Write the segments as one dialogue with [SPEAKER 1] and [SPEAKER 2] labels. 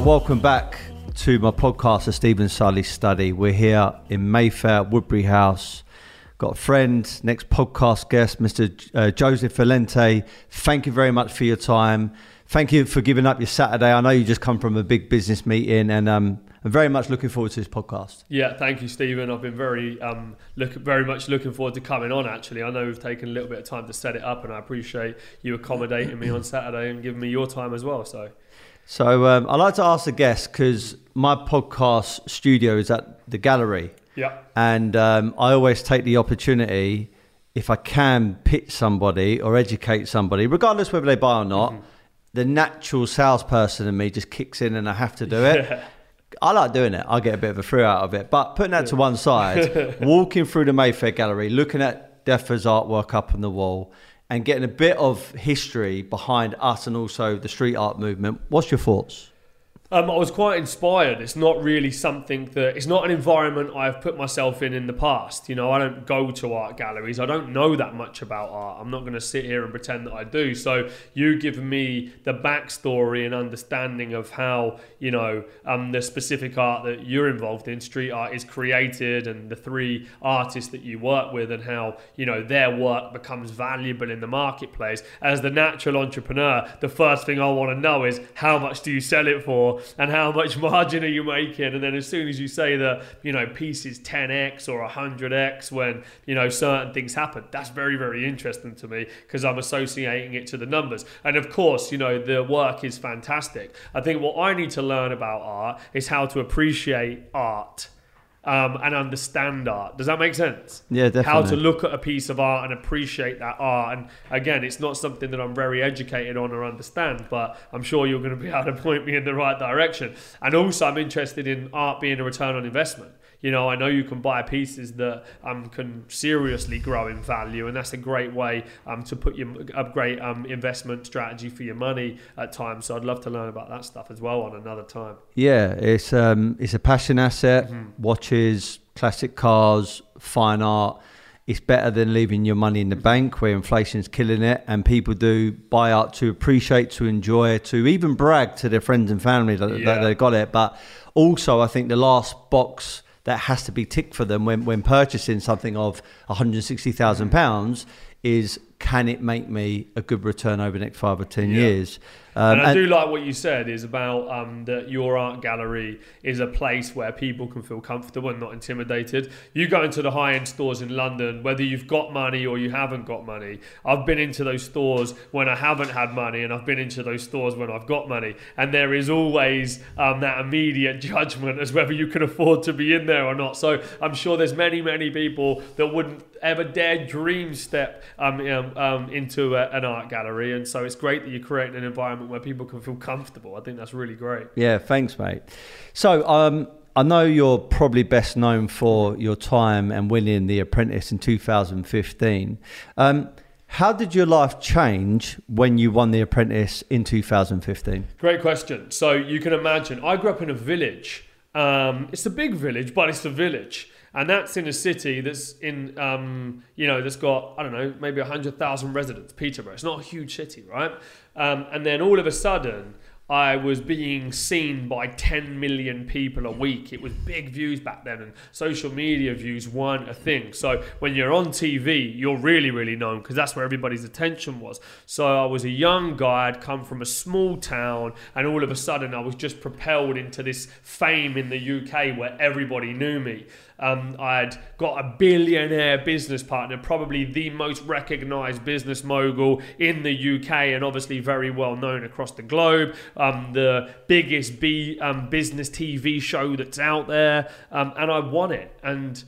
[SPEAKER 1] Right, welcome back to my podcast, The Steven Sully Study. We're here in Mayfair, Woodbury House. Got a friend, next podcast guest, Mr. J- Uh, Joseph Valente. Thank you very much for your time. Thank you for giving up your Saturday. I know you just come from a big business meeting, and um, I'm very much looking forward to this podcast.
[SPEAKER 2] Yeah, thank you, Steven. I've been very, um, look, very much looking forward to coming on. Actually, I know we've taken a little bit of time to set it up, and I appreciate you accommodating me on Saturday and giving me your time as well. So,
[SPEAKER 1] So um, I like to ask the guests because my podcast studio is at the gallery.
[SPEAKER 2] yeah,
[SPEAKER 1] And um, I always take the opportunity, if I can pitch somebody or educate somebody, regardless whether they buy or not, the natural salesperson in me just kicks in and I have to do it.
[SPEAKER 2] Yeah.
[SPEAKER 1] I like doing it. I get a bit of a thrill out of it. But putting that to one side, walking through the Mayfair Gallery, looking at Defra's artwork up on the wall, and getting a bit of history behind us and also the street art movement. What's your thoughts?
[SPEAKER 2] Um, I was quite inspired. It's not really something that it's not an environment I've put myself in in the past. You know, I don't go to art galleries. I don't know that much about art. I'm not going to sit here and pretend that I do. So you give me the backstory and understanding of how you know um, the specific art that you're involved in, street art, is created, and the three artists that you work with, and how you know their work becomes valuable in the marketplace. As the natural entrepreneur, the first thing I want to know is how much do you sell it for, and how much margin are you making? And then as soon as you say that you know piece is 10x or 100x when you know certain things happen, that's very very interesting to me because I'm associating it to the numbers. And of course, you know the work is fantastic. I think what I need to learn about art is how to appreciate art. Um, and understand art. Does that make sense?
[SPEAKER 1] Yeah,
[SPEAKER 2] How to look at a piece of art and appreciate that art. And again, it's not something that I'm very educated on or understand, but I'm sure you're going to be able to point me in the right direction. And also, I'm interested in art being a return on investment. You know, I know you can buy pieces that um, can seriously grow in value, and that's a great way um, to put your great um, investment strategy for your money at times. So I'd love to learn about that stuff as well on another time.
[SPEAKER 1] Yeah, it's um, it's a passion asset. Watches, classic cars, fine art. It's better than leaving your money in the bank where inflation's killing it, and people do buy art to appreciate, to enjoy, to even brag to their friends and family that, that
[SPEAKER 2] Yeah.
[SPEAKER 1] they got it. But also, I think the last box that has to be ticked for them when, when purchasing something of 160,000 pounds is can it make me a good return over the next five or ten
[SPEAKER 2] Yeah.
[SPEAKER 1] years? Um,
[SPEAKER 2] and I
[SPEAKER 1] and-
[SPEAKER 2] do like what you said is about um, that your art gallery is a place where people can feel comfortable and not intimidated. You go into the high end stores in London, whether you've got money or you haven't got money. I've been into those stores when I haven't had money, and I've been into those stores when I've got money. And there is always um, that immediate judgment as whether you can afford to be in there or not. So I'm sure there's many, many people that wouldn't ever dare dream step um, um, um, into a, an art gallery. And so it's great that you're creating an environment where people can feel comfortable. I think that's really great.
[SPEAKER 1] Yeah, thanks, mate. So, um, I know you're probably best known for your time and winning The Apprentice in 2015. Um, how did your life change when you won The Apprentice in 2015?
[SPEAKER 2] Great question. So you can imagine, I grew up in a village. Um, it's a big village, but it's a village. And that's in a city that's in, um, you know, that's got, I don't know, maybe 100,000 residents, Peterborough. It's not a huge city, right? Um, and then all of a sudden, I was being seen by 10 million people a week. It was big views back then, and social media views weren't a thing. So when you're on TV, you're really, really known because that's where everybody's attention was. So I was a young guy, I'd come from a small town, and all of a sudden I was just propelled into this fame in the UK where everybody knew me. Um, I'd got a billionaire business partner, probably the most recognized business mogul in the UK, and obviously very well known across the globe. Um, the biggest B, um, business TV show that's out there, um, and I won it. And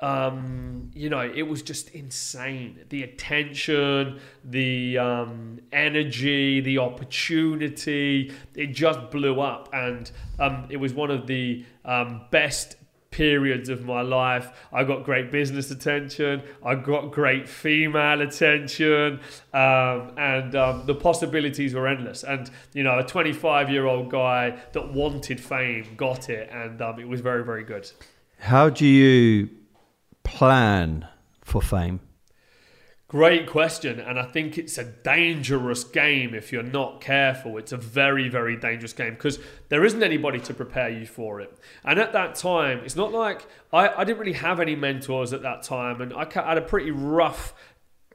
[SPEAKER 2] um, you know, it was just insane. The attention, the um, energy, the opportunity, it just blew up. And um, it was one of the um, best periods of my life. I got great business attention. I got great female attention, um, and um, the possibilities were endless. And you know, a 25 year old guy that wanted fame got it, and um, it was very, very good.
[SPEAKER 1] How do you plan for fame?
[SPEAKER 2] Great question, and I think it's a dangerous game if you're not careful. It's a very, very dangerous game because there isn't anybody to prepare you for it. And at that time, it's not like I, I didn't really have any mentors at that time, and I had a pretty rough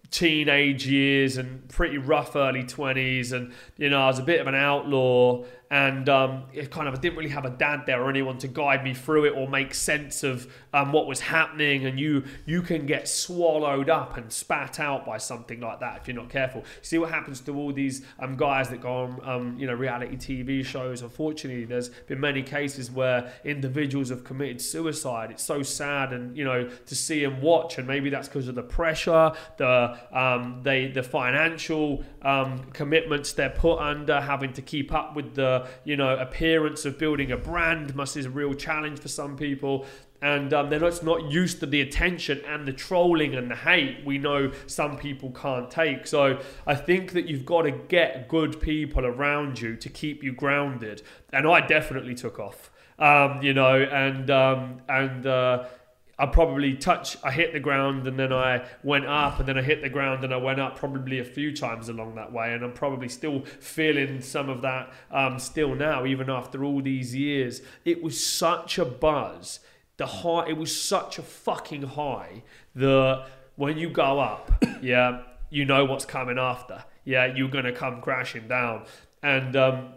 [SPEAKER 2] teenage years and pretty rough early 20s and you know I was a bit of an outlaw and um, it kind of I didn't really have a dad there or anyone to guide me through it or make sense of um, what was happening. And you you can get swallowed up and spat out by something like that if you're not careful. See what happens to all these um, guys that go on um, you know reality TV shows. Unfortunately, there's been many cases where individuals have committed suicide. It's so sad, and you know to see and watch, and maybe that's because of the pressure, the um, they the financial um, commitments they're put under, having to keep up with the you know appearance of building a brand must is a real challenge for some people and um, they're not, not used to the attention and the trolling and the hate we know some people can't take. So I think that you've got to get good people around you to keep you grounded. And I definitely took off, um, you know, and um, and uh, I probably touch, I hit the ground and then I went up and then I hit the ground and I went up probably a few times along that way. And I'm probably still feeling some of that um, still now, even after all these years. It was such a buzz. The high, it was such a fucking high that when you go up, yeah, you know what's coming after. Yeah, you're going to come crashing down. And, um,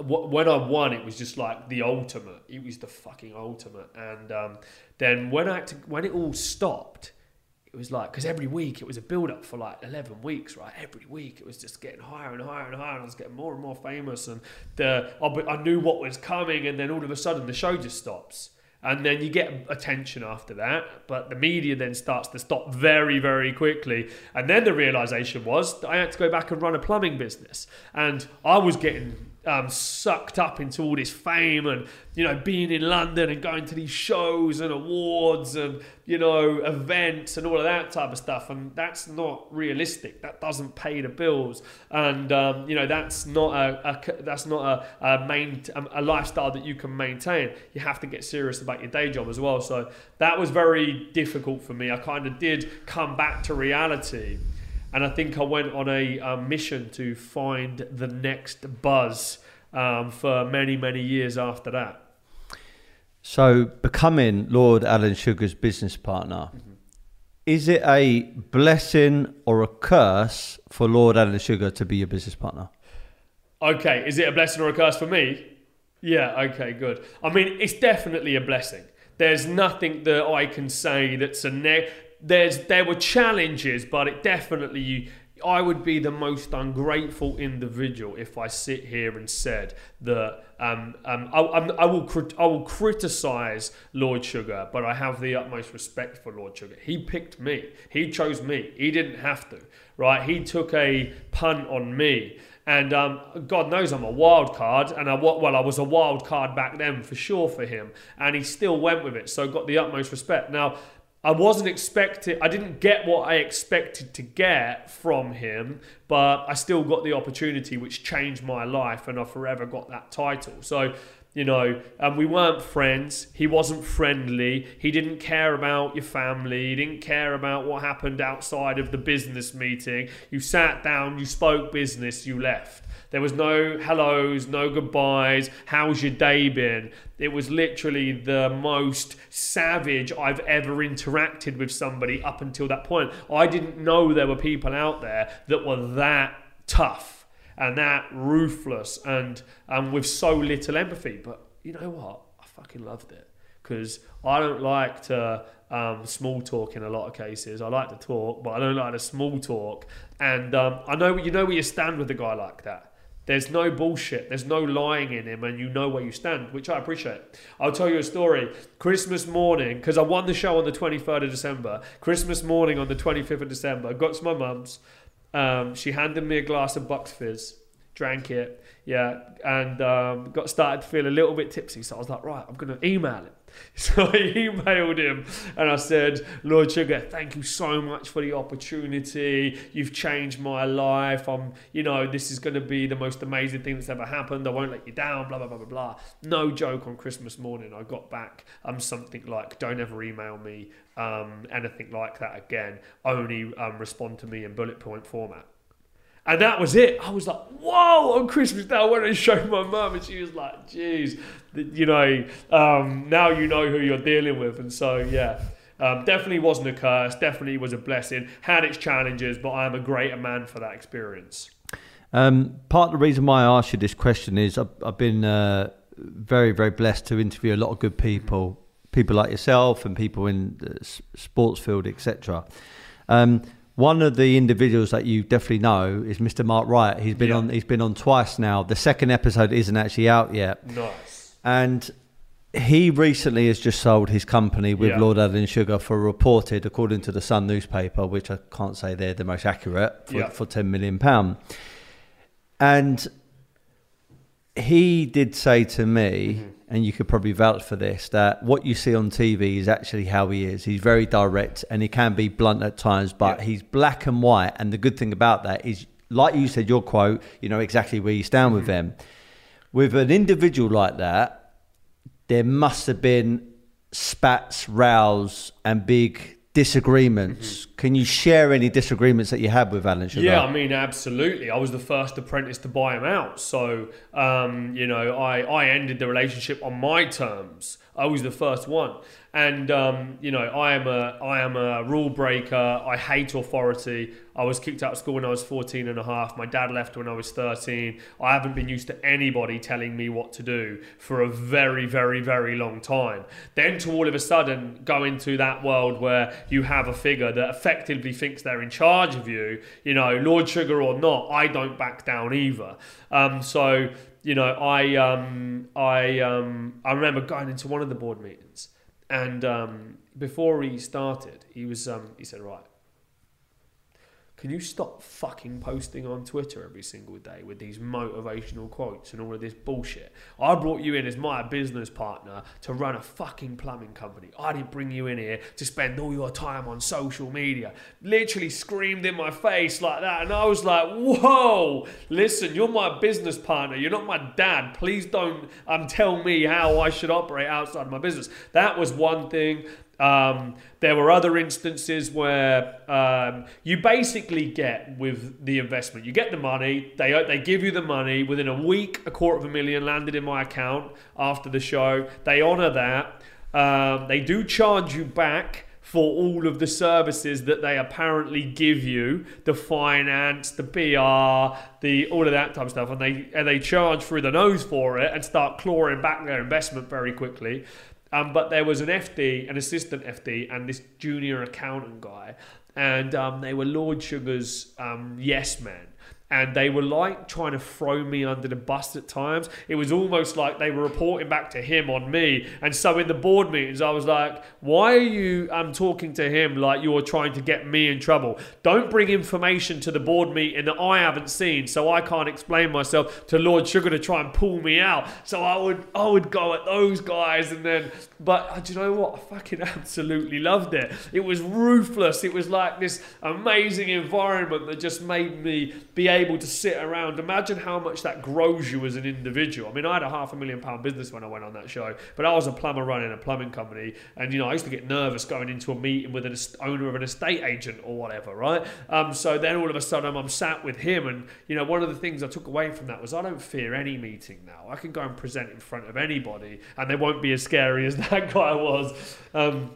[SPEAKER 2] when I won, it was just like the ultimate. It was the fucking ultimate. And um, then when I to, when it all stopped, it was like because every week it was a build up for like 11 weeks right? Every week it was just getting higher and higher and higher and i was getting more and more famous and the i knew what was coming and then all of a sudden the show just stops. And then you get attention after that but the media then starts to stop very very quickly. And then the realization was i had to go back and run a plumbing business. And i was getting um, sucked up into all this fame and you know being in London and going to these shows and awards and you know events and all of that type of stuff. And that's not realistic. That doesn't pay the bills. And um, you know that's not a, a that's not a, a main a lifestyle that you can maintain. You have to get serious about your day job as well. So that was very difficult for me. I kind of did come back to reality and I think I went on a um, mission to find the next buzz um, for many, many years after that.
[SPEAKER 1] So, becoming Lord Alan Sugar's business partner, mm-hmm. is it a blessing or a curse for Lord Alan Sugar to be your business partner?
[SPEAKER 2] Okay, is it a blessing or a curse for me? Yeah, okay, good. I mean, it's definitely a blessing. There's nothing that I can say that's a ne- there's there were challenges, but it definitely I would be the most ungrateful individual if I sit here and said that um, um, I, I, will I will criticize Lord Sugar, but I have the utmost respect for Lord Sugar. He picked me. He chose me. He didn't have to, right? He took a punt on me. And um, God knows I'm a wild card, and I well I was a wild card back then for sure for him, and he still went with it. So got the utmost respect. Now I wasn't expecting, I didn't get what I expected to get from him, but I still got the opportunity, which changed my life, and I forever got that title. So, you know, um, we weren't friends. He wasn't friendly. He didn't care about your family. He didn't care about what happened outside of the business meeting. You sat down, you spoke business, you left. There was no hellos, no goodbyes. How's your day been? It was literally the most savage I've ever interacted with somebody up until that point. I didn't know there were people out there that were that tough and that ruthless and and with so little empathy. But you know what? I fucking loved it because I don't like to um, small talk in a lot of cases. I like to talk, but I don't like to small talk. And um, I know you know where you stand with a guy like that. There's no bullshit. There's no lying in him, and you know where you stand, which I appreciate. I'll tell you a story. Christmas morning, because I won the show on the 23rd of December. Christmas morning on the 25th of December, got to my mum's. Um, she handed me a glass of Bucks Fizz, drank it, yeah, and um, got started to feel a little bit tipsy. So I was like, right, I'm going to email him. So I emailed him and I said, Lord Sugar, thank you so much for the opportunity. You've changed my life. I'm, you know, this is going to be the most amazing thing that's ever happened. I won't let you down, blah, blah, blah, blah, blah. No joke on Christmas morning, I got back um, something like, don't ever email me um, anything like that again. Only um, respond to me in bullet point format. And that was it. I was like, whoa, on Christmas Day, I went and showed my mum, and she was like, geez, you know, um, now you know who you're dealing with. And so, yeah, um, definitely wasn't a curse, definitely was a blessing. Had its challenges, but I am a greater man for that experience.
[SPEAKER 1] Um, part of the reason why I asked you this question is I've, I've been uh, very, very blessed to interview a lot of good people, people like yourself and people in the sports field, etc. Um, one of the individuals that you definitely know is Mr. Mark Wright. He's been
[SPEAKER 2] Yeah.
[SPEAKER 1] on. He's been on twice now. The second episode isn't actually out yet,
[SPEAKER 2] Nice.
[SPEAKER 1] and he recently has just sold his company with
[SPEAKER 2] Yeah.
[SPEAKER 1] Lord Alan Sugar for reported, according to the Sun newspaper, which I can't say they're the most accurate, for,
[SPEAKER 2] Yeah.
[SPEAKER 1] for ten million pound. And he did say to me,
[SPEAKER 2] Mm-hmm.
[SPEAKER 1] And you could probably vouch for this, that what you see on TV is actually how he is. He's very direct and he can be blunt at times, but
[SPEAKER 2] Yeah.
[SPEAKER 1] he's black and white. And the good thing about that is, like you said, your quote, you know exactly where you stand with
[SPEAKER 2] Mm-hmm.
[SPEAKER 1] them. With an individual like that, there must have been spats, rows, and big disagreements. Can you share any disagreements that you had with Alan Sugar?
[SPEAKER 2] Yeah, I mean, absolutely. I was the first apprentice to buy him out. So, um, you know, I, I ended the relationship on my terms. I was the first one. And, um, you know, I am a I am a rule breaker. I hate authority. I was kicked out of school when I was 14 and a half. My dad left when I was 13. I haven't been used to anybody telling me what to do for a very, very, very long time. Then to all of a sudden go into that world where you have a figure that effectively thinks they're in charge of you, you know, Lord Sugar or not, I don't back down either. Um, so, you know, I um, I um, I remember going into one of the board meetings and um, before he started, he was um, he said, right, can you stop fucking posting on Twitter every single day with these motivational quotes and all of this bullshit? I brought you in as my business partner to run a fucking plumbing company. I didn't bring you in here to spend all your time on social media. Literally screamed in my face like that. And I was like, whoa, listen, you're my business partner. You're not my dad. Please don't um, tell me how I should operate outside of my business. That was one thing. Um, there were other instances where um, you basically get with the investment, you get the money, they they give you the money. Within a week, a quarter of a million landed in my account after the show. They honour that. Um, they do charge you back for all of the services that they apparently give you. The finance the PR the all of that type of stuff. And they and they charge through the nose for it and start clawing back their investment very quickly um, but there was an FD, an assistant FD, and this junior accountant guy, and um, they were Lord Sugar's um, yes men. And they were like trying to throw me under the bus at times. It was almost like they were reporting back to him on me. And so in the board meetings, I was like, why are you um, talking to him like you're trying to get me in trouble? Don't bring information to the board meeting that I haven't seen, so I can't explain myself to Lord Sugar to try and pull me out. So I would, I would go at those guys, and then, but uh, do you know what? I fucking absolutely loved it. It was ruthless. It was like this amazing environment that just made me be able to sit around. Imagine how much that grows you as an individual. I mean, I had a half a million pound business when I went on that show, but I was a plumber running a plumbing company, and you know, I used to get nervous going into a meeting with an owner of an estate agent or whatever, right? Um, so then all of a sudden I'm sat with him, and you know, one of the things I took away from that was I don't fear any meeting now. I can go and present in front of anybody, and they won't be as scary as that guy was. Um,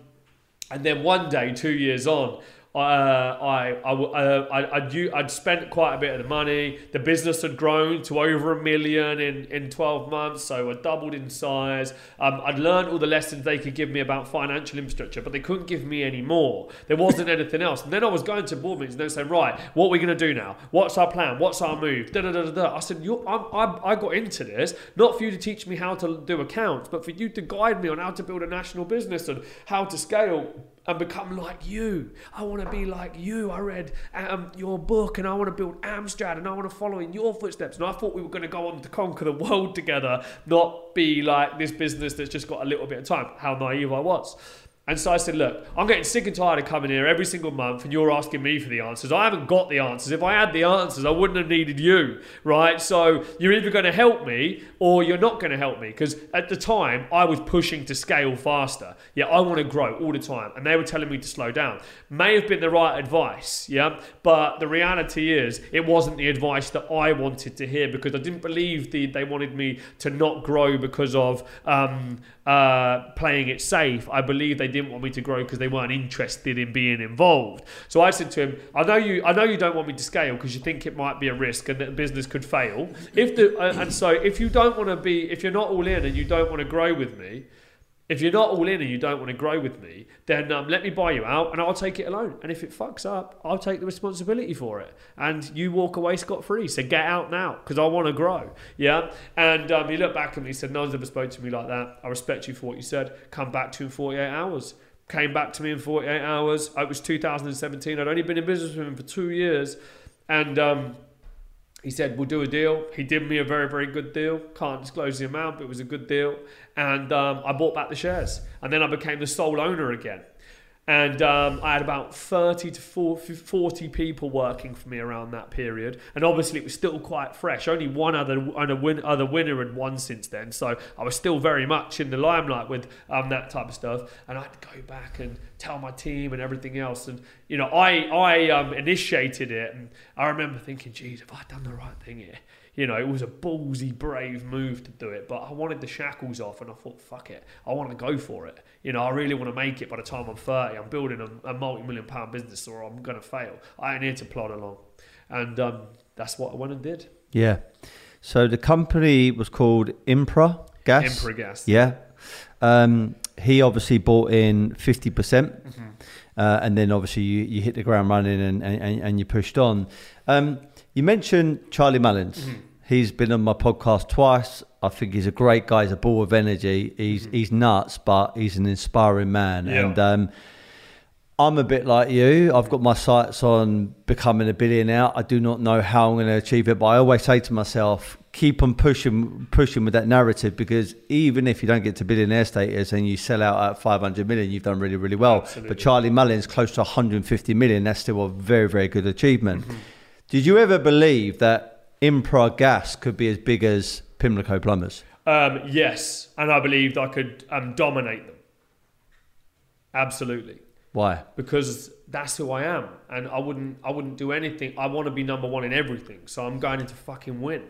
[SPEAKER 2] and then one day, two years on, I, I, uh, I, I'd, I'd spent quite a bit of the money. The business had grown to over a million in, in 12 months, so I doubled in size. Um, I'd learned all the lessons they could give me about financial infrastructure, but they couldn't give me any more. There wasn't anything else. And then I was going to board meetings and they saying, right, what are we going to do now? What's our plan? What's our move? Da, da, da, da, da. I said, You're, I'm, I'm, I got into this not for you to teach me how to do accounts, but for you to guide me on how to build a national business and how to scale and become like you. I want to be like you. I read um, your book and I want to build Amstrad and I want to follow in your footsteps. And I thought we were going to go on to conquer the world together, not be like this business that's just got a little bit of time. How naive I was. And so I said, look, I'm getting sick and tired of coming here every single month and you're asking me for the answers. I haven't got the answers. If I had the answers, I wouldn't have needed you, right? So you're either going to help me or you're not going to help me. Because at the time, I was pushing to scale faster. Yeah, I want to grow all the time. And they were telling me to slow down. May have been the right advice, yeah? But the reality is, it wasn't the advice that I wanted to hear because I didn't believe the, they wanted me to not grow because of um, uh, playing it safe. I believe they didn't want me to grow because they weren't interested in being involved. So I said to him, "I know you. I know you don't want me to scale because you think it might be a risk and that the business could fail. If the uh, and so if you don't want to be, if you're not all in and you don't want to grow with me." If you're not all in and you don't want to grow with me, then um, let me buy you out and I'll take it alone. And if it fucks up, I'll take the responsibility for it. And you walk away scot free. So get out now because I want to grow. Yeah. And um, he looked back at me and said, No one's ever spoke to me like that. I respect you for what you said. Come back to you in 48 hours. Came back to me in 48 hours. It was 2017. I'd only been in business with him for two years. And, um, he said, We'll do a deal. He did me a very, very good deal. Can't disclose the amount, but it was a good deal. And um, I bought back the shares. And then I became the sole owner again. And um, I had about 30 to 40 people working for me around that period. And obviously, it was still quite fresh. Only one other, other, win, other winner had won since then. So I was still very much in the limelight with um, that type of stuff. And I had to go back and tell my team and everything else. And, you know, I, I um, initiated it. And I remember thinking, geez, have I done the right thing here? You know, it was a ballsy, brave move to do it. But I wanted the shackles off, and I thought, fuck it, I want to go for it. You know, I really want to make it by the time I'm 30. I'm building a, a multi-million pound business, or I'm going to fail. I ain't here to plod along, and um, that's what I went and did.
[SPEAKER 1] Yeah. So the company was called Impra Gas.
[SPEAKER 2] Impra Gas.
[SPEAKER 1] Yeah. Um, he obviously bought in 50%. percent mm-hmm. uh, and then obviously you, you hit the ground running and, and, and you pushed on. Um, you mentioned Charlie Mullins. Mm-hmm. He's been on my podcast twice. I think he's a great guy. He's a ball of energy. He's mm-hmm. he's nuts, but he's an inspiring man. Yeah. And um, I'm a bit like you. I've got my sights on becoming a billionaire. I do not know how I'm going to achieve it, but I always say to myself, keep on pushing, pushing with that narrative because even if you don't get to billionaire status and you sell out at 500 million, you've done really, really well. Absolutely. But Charlie Mullins close to 150 million. That's still a very, very good achievement. Mm-hmm. Did you ever believe that Impra Gas could be as big as Pimlico Plumbers?
[SPEAKER 2] Um, yes, and I believed I could um, dominate them. Absolutely.
[SPEAKER 1] Why?
[SPEAKER 2] Because that's who I am, and I wouldn't I wouldn't do anything. I want to be number one in everything, so I'm going in to fucking win.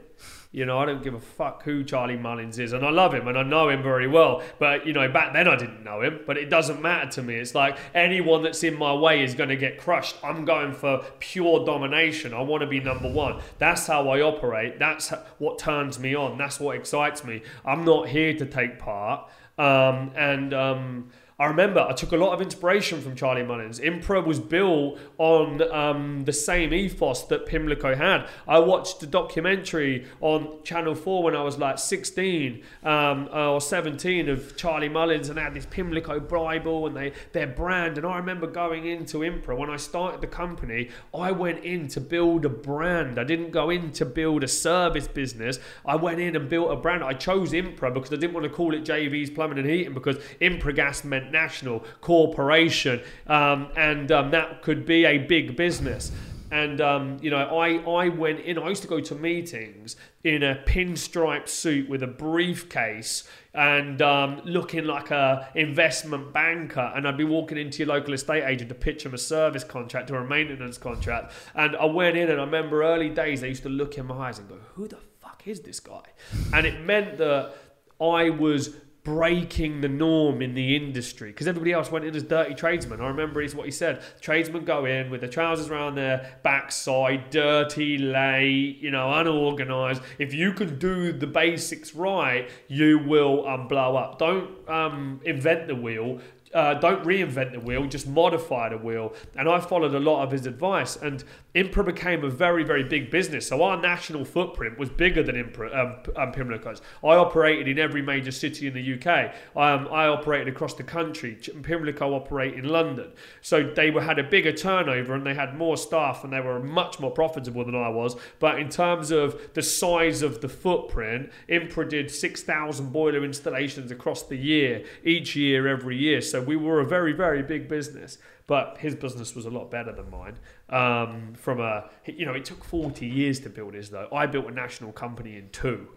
[SPEAKER 2] You know, I don't give a fuck who Charlie Mullins is, and I love him and I know him very well. But you know, back then I didn't know him, but it doesn't matter to me. It's like anyone that's in my way is going to get crushed. I'm going for pure domination. I want to be number one. That's how I operate. That's what turns me on. That's what excites me. I'm not here to take part. Um, and um, I remember I took a lot of inspiration from Charlie Mullins. Impra was built on um, the same ethos that Pimlico had. I watched a documentary on Channel 4 when I was like 16 um, or 17 of Charlie Mullins and they had this Pimlico Bible and they their brand. And I remember going into Impra when I started the company, I went in to build a brand. I didn't go in to build a service business. I went in and built a brand. I chose Impra because I didn't want to call it JV's Plumbing and Heating because Impra Gas meant national corporation, um, and um, that could be a big business. And um, you know, I I went in. I used to go to meetings in a pinstripe suit with a briefcase and um, looking like a investment banker. And I'd be walking into your local estate agent to pitch them a service contract or a maintenance contract. And I went in, and I remember early days they used to look in my eyes and go, "Who the fuck is this guy?" And it meant that I was breaking the norm in the industry because everybody else went in as dirty tradesmen. I remember is what he said. Tradesmen go in with their trousers around their backside, dirty, late, you know, unorganized. If you can do the basics right, you will um, blow up. Don't um, invent the wheel. Uh, don't reinvent the wheel, just modify the wheel. And I followed a lot of his advice. And Impra became a very, very big business. So our national footprint was bigger than Impra, um, um, Pimlico's. I operated in every major city in the UK. Um, I operated across the country. Pimlico operate in London. So they were, had a bigger turnover and they had more staff and they were much more profitable than I was. But in terms of the size of the footprint, Impra did 6,000 boiler installations across the year, each year, every year. So we were a very, very big business but his business was a lot better than mine. Um, from a, you know, it took 40 years to build his though. I built a national company in two.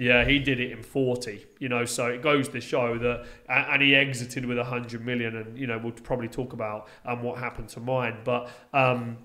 [SPEAKER 2] Yeah, he did it in 40, you know, so it goes to show that, and he exited with 100 million, and, you know, we'll probably talk about um, what happened to mine, but, um,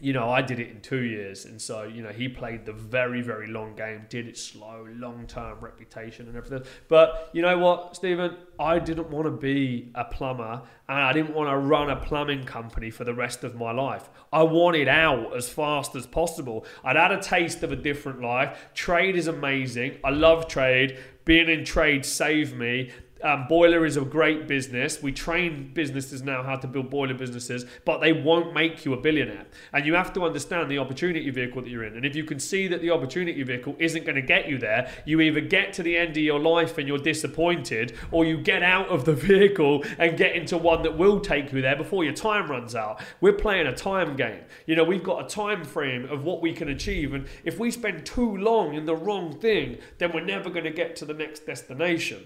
[SPEAKER 2] you know, I did it in two years. And so, you know, he played the very, very long game, did it slow, long term reputation and everything. But you know what, Steven? I didn't want to be a plumber and I didn't want to run a plumbing company for the rest of my life. I wanted out as fast as possible. I'd had a taste of a different life. Trade is amazing. I love trade. Being in trade saved me. Um, boiler is a great business. We train businesses now how to build boiler businesses, but they won't make you a billionaire. And you have to understand the opportunity vehicle that you're in. And if you can see that the opportunity vehicle isn't going to get you there, you either get to the end of your life and you're disappointed, or you get out of the vehicle and get into one that will take you there before your time runs out. We're playing a time game. You know, we've got a time frame of what we can achieve. And if we spend too long in the wrong thing, then we're never going to get to the next destination.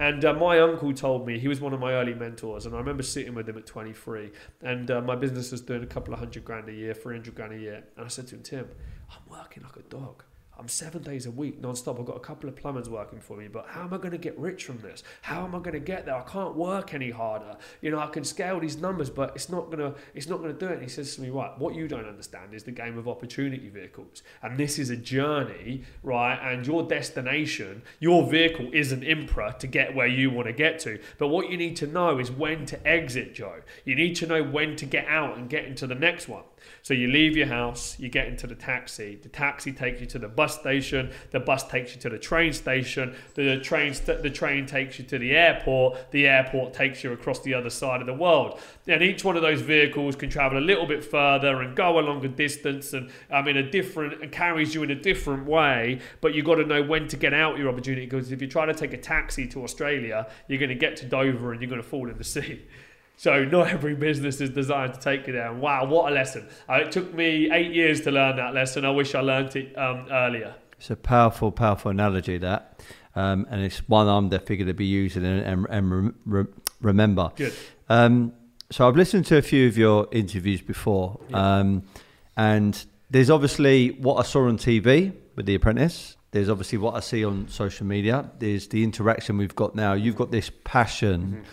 [SPEAKER 2] And uh, my uncle told me he was one of my early mentors, and I remember sitting with him at 23. And uh, my business was doing a couple of hundred grand a year, 300 grand a year. And I said to him, Tim, I'm working like a dog. I'm seven days a week non-stop. I've got a couple of plumbers working for me, but how am I going to get rich from this? How am I going to get there? I can't work any harder. You know, I can scale these numbers, but it's not gonna it's not gonna do it. And he says to me, right, what you don't understand is the game of opportunity vehicles. And this is a journey, right? And your destination, your vehicle isn't Impra to get where you want to get to. But what you need to know is when to exit, Joe. You need to know when to get out and get into the next one. So you leave your house, you get into the taxi. The taxi takes you to the bus station. The bus takes you to the train station. The train st- the train takes you to the airport. The airport takes you across the other side of the world. And each one of those vehicles can travel a little bit further and go a longer distance and um, in a different and carries you in a different way. But you've got to know when to get out your opportunity because if you try to take a taxi to Australia, you're going to get to Dover and you're going to fall in the sea. So not every business is designed to take you down. Wow, what a lesson! Uh, it took me eight years to learn that lesson. I wish I learned it um, earlier.
[SPEAKER 1] It's a powerful, powerful analogy that, um, and it's one I'm definitely going to be using and, and, and re- remember.
[SPEAKER 2] Good.
[SPEAKER 1] Um, so I've listened to a few of your interviews before,
[SPEAKER 2] Yeah.
[SPEAKER 1] um, and there's obviously what I saw on TV with The Apprentice. There's obviously what I see on social media. There's the interaction we've got now. You've got this passion.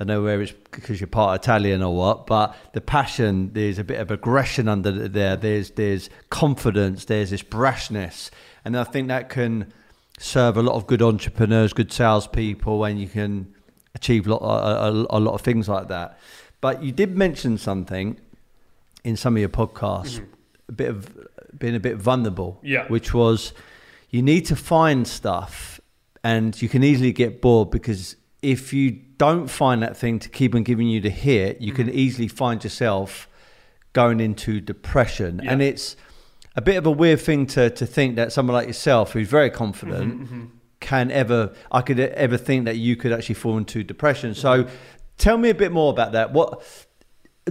[SPEAKER 1] I know where it's because you're part Italian or what, but the passion, there's a bit of aggression under there. There's there's confidence. There's this brashness, and I think that can serve a lot of good entrepreneurs, good salespeople, and you can achieve a, a, a lot of things like that. But you did mention something in some of your podcasts, mm-hmm. a bit of being a bit vulnerable,
[SPEAKER 2] Yeah.
[SPEAKER 1] which was you need to find stuff, and you can easily get bored because if you don't find that thing to keep on giving you the hit, you can mm-hmm. easily find yourself going into depression,
[SPEAKER 2] Yeah.
[SPEAKER 1] and it's a bit of a weird thing to to think that someone like yourself, who's very confident, mm-hmm, mm-hmm. can ever I could ever think that you could actually fall into depression. So, tell me a bit more about that. What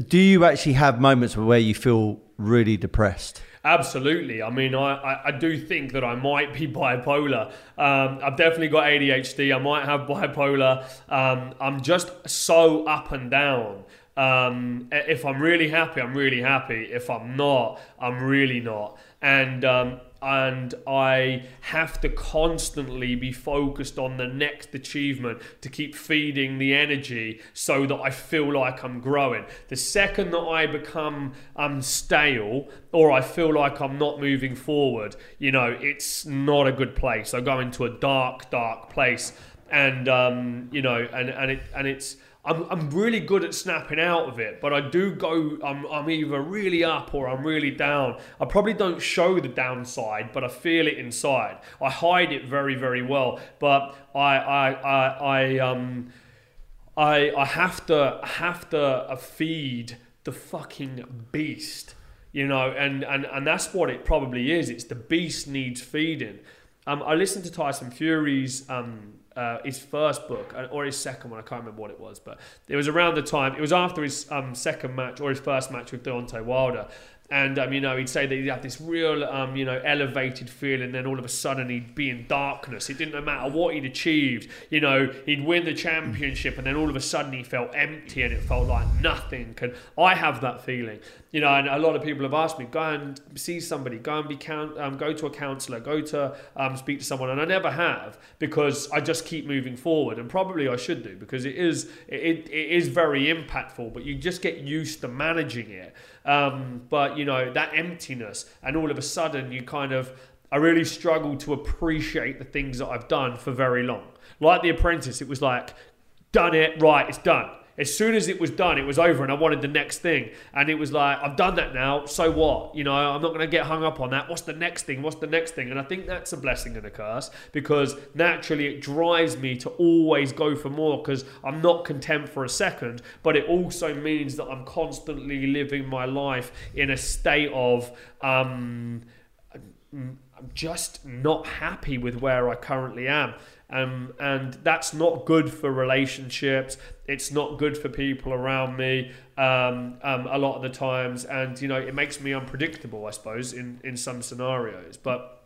[SPEAKER 1] do you actually have moments where you feel really depressed?
[SPEAKER 2] Absolutely. I mean, I, I, I do think that I might be bipolar. Um, I've definitely got ADHD. I might have bipolar. Um, I'm just so up and down. Um, if I'm really happy, I'm really happy. If I'm not, I'm really not. And um, and I have to constantly be focused on the next achievement to keep feeding the energy so that I feel like I'm growing. The second that I become um, stale or I feel like I'm not moving forward, you know, it's not a good place. I go into a dark, dark place, and um, you know, and and it and it's. I'm, I'm really good at snapping out of it, but I do go, I'm, I'm either really up or I'm really down. I probably don't show the downside, but I feel it inside. I hide it very, very well, but I, I, I, I, um, I, I have to, have to uh, feed the fucking beast you know, and, and, and that's what it probably is. It's the beast needs feeding. Um, I listened to Tyson Fury's um, uh, his first book uh, or his second one. I can't remember what it was, but it was around the time. It was after his um, second match or his first match with Deontay Wilder, and um, you know he'd say that he'd have this real um, you know elevated feeling then all of a sudden he'd be in darkness. It didn't matter what he'd achieved. You know he'd win the championship and then all of a sudden he felt empty and it felt like nothing. And I have that feeling? You know and a lot of people have asked me go and see somebody. Go and be count um, go to a counselor. Go to um, speak to someone. And I never have because I just keep moving forward. And probably I should do because it is it, it is very impactful but you just get used to managing it um, but you know that emptiness, and all of a sudden you kind of I really struggled to appreciate the things that I've done for very long. Like The Apprentice, it was like done it right, it's done as soon as it was done, it was over, and I wanted the next thing. And it was like, I've done that now. So what? You know, I'm not going to get hung up on that. What's the next thing? What's the next thing? And I think that's a blessing and a curse because naturally it drives me to always go for more because I'm not content for a second. But it also means that I'm constantly living my life in a state of. Um, I'm just not happy with where I currently am. Um, and that's not good for relationships. It's not good for people around me um, um, a lot of the times. And, you know, it makes me unpredictable, I suppose, in, in some scenarios. But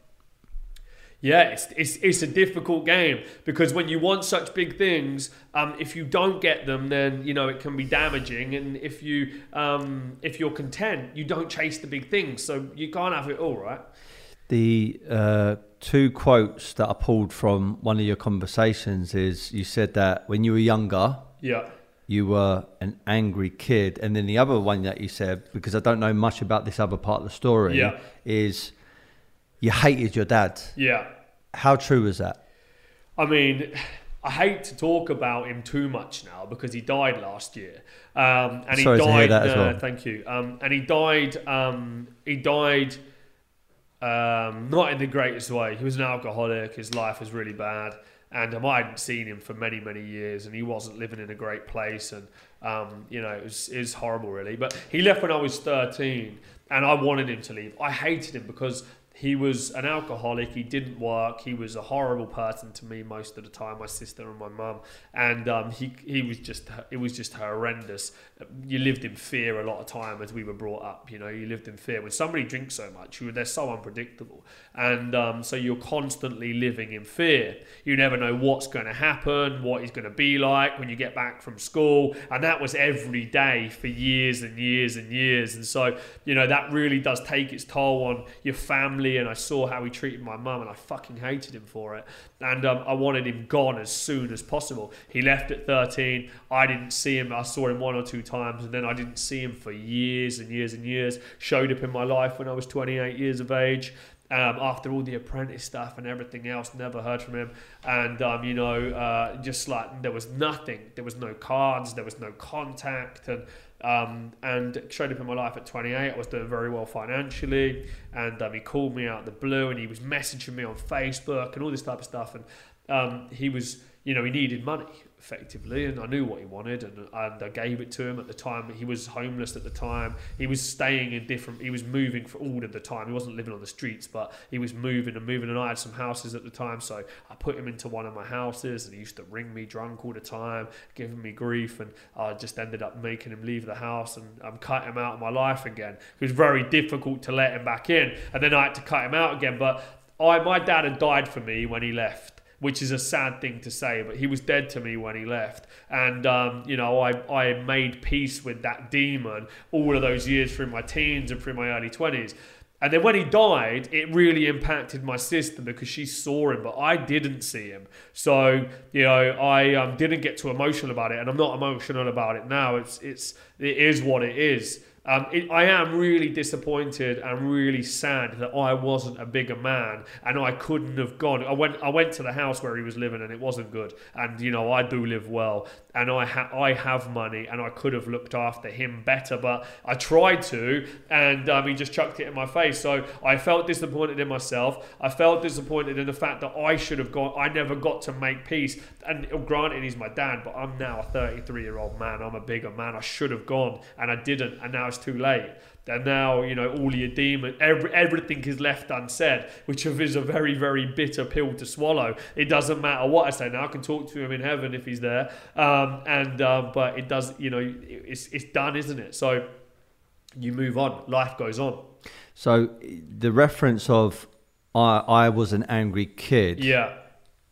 [SPEAKER 2] yeah, it's, it's, it's a difficult game because when you want such big things, um, if you don't get them, then you know it can be damaging. And if you um, if you're content, you don't chase the big things, so you can't have it all, right?
[SPEAKER 1] The uh, two quotes that I pulled from one of your conversations is you said that when you were younger,
[SPEAKER 2] yeah,
[SPEAKER 1] you were an angry kid, and then the other one that you said because I don't know much about this other part of the story,
[SPEAKER 2] yeah.
[SPEAKER 1] is you hated your dad.
[SPEAKER 2] Yeah.
[SPEAKER 1] How true is that?
[SPEAKER 2] I mean. I hate to talk about him too much now because he died last year, um, and
[SPEAKER 1] Sorry
[SPEAKER 2] he died.
[SPEAKER 1] To hear that as well.
[SPEAKER 2] Uh, thank you. Um, and he died. Um, he died um, not in the greatest way. He was an alcoholic. His life was really bad, and um, I hadn't seen him for many, many years, and he wasn't living in a great place, and um, you know, it was, it was horrible, really. But he left when I was thirteen, and I wanted him to leave. I hated him because he was an alcoholic. He didn't work. He was a horrible person to me most of the time. My sister and my mum, and um, he he was just it was just horrendous. You lived in fear a lot of time as we were brought up. You know, you lived in fear when somebody drinks so much. You, they're so unpredictable, and um, so you're constantly living in fear. You never know what's going to happen, what he's going to be like when you get back from school, and that was every day for years and years and years. And so you know that really does take its toll on your family and I saw how he treated my mum and I fucking hated him for it. And um, I wanted him gone as soon as possible. He left at 13. I didn't see him. I saw him one or two times and then I didn't see him for years and years and years. Showed up in my life when I was 28 years of age. Um, after all the apprentice stuff and everything else, never heard from him. And, um, you know, uh, just like there was nothing. There was no cards, there was no contact. And um, and showed up in my life at 28. I was doing very well financially, and um, he called me out the blue, and he was messaging me on Facebook and all this type of stuff. And um, he was, you know, he needed money, effectively, and I knew what he wanted, and, and I gave it to him at the time. He was homeless at the time. He was staying in different. He was moving for all of the time. He wasn't living on the streets, but he was moving and moving. And I had some houses at the time, so I put him into one of my houses, and he used to ring me drunk all the time, giving me grief, and I just ended up making him leave the house, and um, I'm cutting him out of my life again. It was very difficult to let him back in, and then I had to cut him out again. But I, my dad had died for me when he left which is a sad thing to say, but he was dead to me when he left. And, um, you know, I, I made peace with that demon all of those years through my teens and through my early 20s. And then when he died, it really impacted my sister because she saw him, but I didn't see him. So you know, I um, didn't get too emotional about it, and I'm not emotional about it now. It's it's it is what it is. Um, it, I am really disappointed and really sad that I wasn't a bigger man and I couldn't have gone. I went I went to the house where he was living and it wasn't good. And you know I do live well and I ha- I have money and I could have looked after him better, but I tried to and um, he just chucked it in my face. So I felt disappointed in myself. I felt disappointed in the fact that I should have gone. I never got to make peace. And granted, he's my dad, but I'm now a 33 year old man. I'm a bigger man. I should have gone and I didn't, and now it's too late. And now, you know, all your demon, every, everything is left unsaid, which is a very, very bitter pill to swallow. It doesn't matter what I say now. I can talk to him in heaven if he's there. Um, and, um, but it does, you know, it's, it's done, isn't it? So you move on. Life goes on.
[SPEAKER 1] So the reference of I, I was an angry kid.
[SPEAKER 2] Yeah.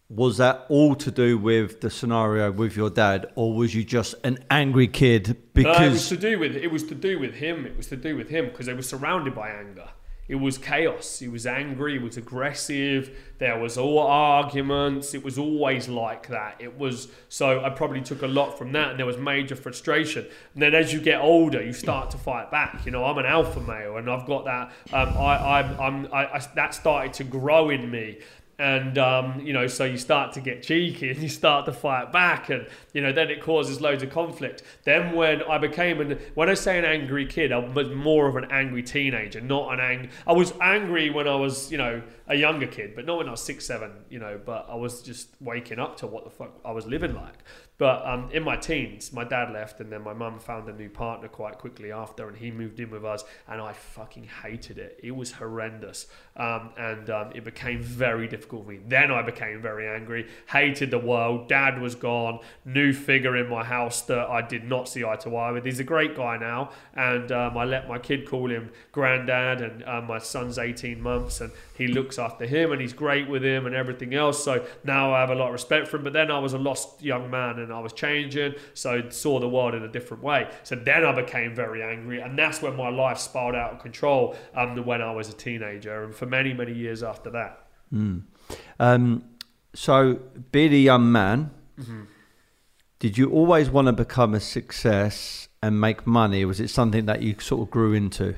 [SPEAKER 1] Was that all to do with the scenario with your dad, or was you just an angry kid because
[SPEAKER 2] no, it was to do with it was to do with him. It was to do with him because they were surrounded by anger. It was chaos. He was angry. He was aggressive. There was all arguments. It was always like that. It was so I probably took a lot from that, and there was major frustration. And then as you get older, you start to fight back. You know, I'm an alpha male, and I've got that. Um, I, I'm, I'm, I, I, that started to grow in me and um, you know so you start to get cheeky and you start to fight back and you know then it causes loads of conflict. Then when i became an when i say an angry kid i was more of an angry teenager not an ang i was angry when i was you know a younger kid but not when i was six seven you know but i was just waking up to what the fuck i was living like. But um, in my teens, my dad left, and then my mum found a new partner quite quickly after, and he moved in with us, and I fucking hated it. It was horrendous, um, and um, it became very difficult for me. Then I became very angry, hated the world. Dad was gone, new figure in my house that I did not see eye to eye with. He's a great guy now, and um, I let my kid call him granddad, and uh, my son's 18 months, and he looks after him, and he's great with him, and everything else. So now I have a lot of respect for him. But then I was a lost young man and I was changing, so saw the world in a different way. So then I became very angry, and that's when my life spiraled out of control. Um, when I was a teenager, and for many many years after that.
[SPEAKER 1] Mm. Um, so being a young man, mm-hmm. did you always want to become a success and make money? Was it something that you sort of grew into?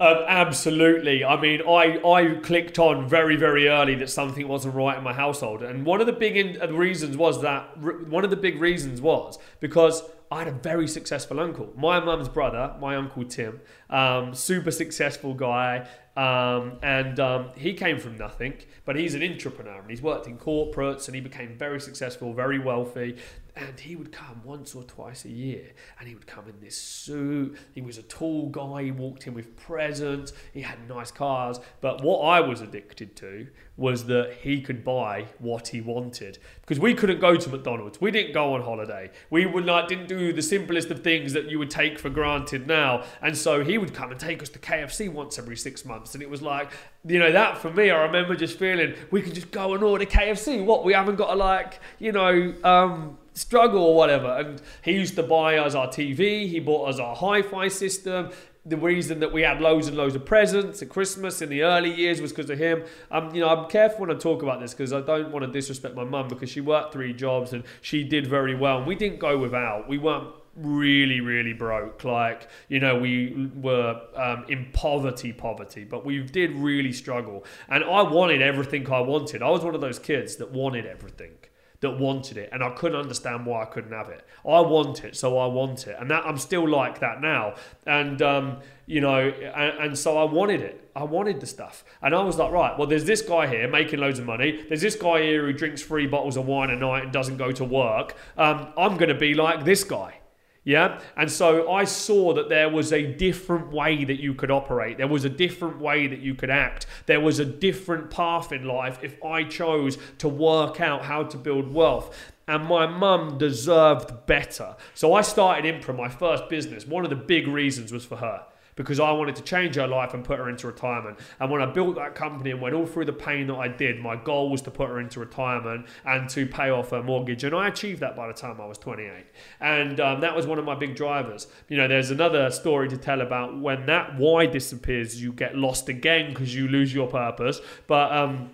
[SPEAKER 2] Um, absolutely. I mean, I, I clicked on very, very early that something wasn't right in my household. And one of the big in, uh, reasons was that, one of the big reasons was because I had a very successful uncle. My mum's brother, my uncle Tim, um, super successful guy. Um, and um, he came from nothing, but he's an entrepreneur and he's worked in corporates and he became very successful, very wealthy and he would come once or twice a year and he would come in this suit. He was a tall guy he walked in with presents he had nice cars. But what i was addicted to was that he could buy what he wanted. Because we couldn't go to mcdonald's. We didn't go on holiday. We would not didn't do the simplest of things that you would take for granted now. And so he would come and take us to kfc once every six months. And it was like you know that for me i remember just feeling we could just go and order kfc what we haven't got to like you know um struggle or whatever. And he used to buy us our TV, he bought us our hi fi system. The reason that we had loads and loads of presents at Christmas in the early years was because of him. Um, you know, I'm careful when I talk about this because I don't want to disrespect my mum because she worked three jobs and she did very well. And we didn't go without. We weren't really really broke like you know we were um, in poverty poverty but we did really struggle and i wanted everything i wanted i was one of those kids that wanted everything that wanted it, and I couldn't understand why I couldn't have it. I want it, so I want it, and that I'm still like that now. And um, you know, and, and, so I wanted it. I wanted the stuff, and I was like, right, well, there's this guy here making loads of money. There's this guy here who drinks three bottles of wine a night and doesn't go to work. Um, I'm going to be like this guy. Yeah. And so I saw that there was a different way that you could operate. There was a different way that you could act. There was a different path in life if I chose to work out how to build wealth. And my mum deserved better. So I started Impra, my first business. One of the big reasons was for her because I wanted to change her life and put her into retirement. And when I built that company and went all through the pain that I did, my goal was to put her into retirement and to pay off her mortgage. And I achieved that by the time I was 28. And um, that was one of my big drivers. You know, there's another story to tell about when that why disappears, you get lost again because you lose your purpose. But, um,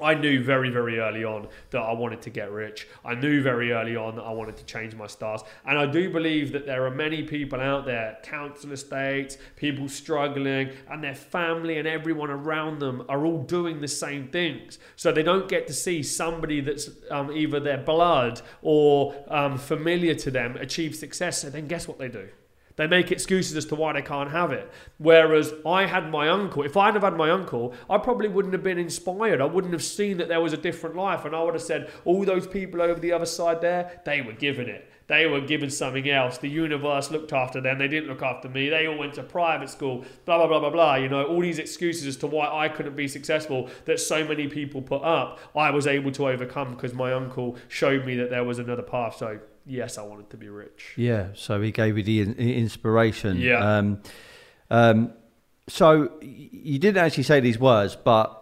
[SPEAKER 2] I knew very, very early on that I wanted to get rich. I knew very early on that I wanted to change my stars. And I do believe that there are many people out there, council estates, people struggling, and their family and everyone around them are all doing the same things. So they don't get to see somebody that's um, either their blood or um, familiar to them achieve success. So then guess what they do? They make excuses as to why they can't have it. Whereas I had my uncle. If I'd have had my uncle, I probably wouldn't have been inspired. I wouldn't have seen that there was a different life, and I would have said, all those people over the other side there, they were given it. They were given something else. The universe looked after them. They didn't look after me. They all went to private school. Blah blah blah blah blah. You know, all these excuses as to why I couldn't be successful that so many people put up. I was able to overcome because my uncle showed me that there was another path. So yes, I wanted to be rich.
[SPEAKER 1] Yeah. So he gave you the in- inspiration.
[SPEAKER 2] Yeah.
[SPEAKER 1] Um, um, so you didn't actually say these words, but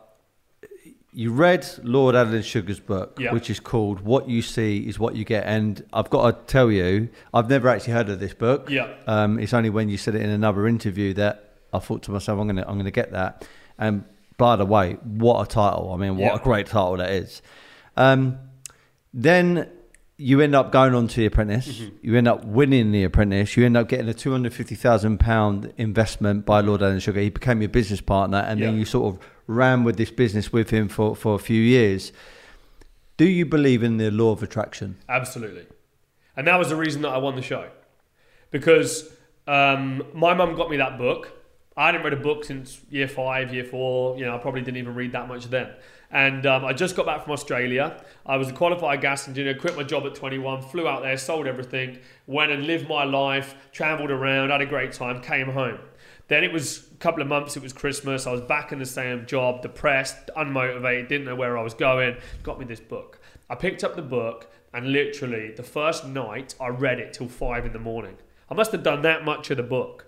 [SPEAKER 1] you read Lord Alan Sugar's book,
[SPEAKER 2] Yeah.
[SPEAKER 1] which is called "What You See Is What You Get," and I've got to tell you, I've never actually heard of this book.
[SPEAKER 2] Yeah.
[SPEAKER 1] Um, it's only when you said it in another interview that I thought to myself, I'm gonna, I'm gonna get that. And by the way, what a title! I mean, what
[SPEAKER 2] Yeah.
[SPEAKER 1] a great title that is. Um, then you end up going on to the apprentice.
[SPEAKER 2] Mm-hmm.
[SPEAKER 1] You end up winning the apprentice. You end up getting a two hundred fifty thousand pound investment by Lord Alan Sugar. He became your business partner, and then you sort of ran with this business with him for, for a few years. Do you believe in the law of attraction?
[SPEAKER 2] Absolutely. And that was the reason that I won the show. Because um, my mum got me that book. I hadn't read a book since year five, year four. You know, I probably didn't even read that much then. And um, I just got back from Australia. I was a qualified gas engineer, quit my job at 21, flew out there, sold everything, went and lived my life, travelled around, had a great time, came home. Then it was a couple of months, it was Christmas. I was back in the same job, depressed, unmotivated, didn't know where I was going. Got me this book. I picked up the book, and literally the first night I read it till five in the morning. I must have done that much of the book.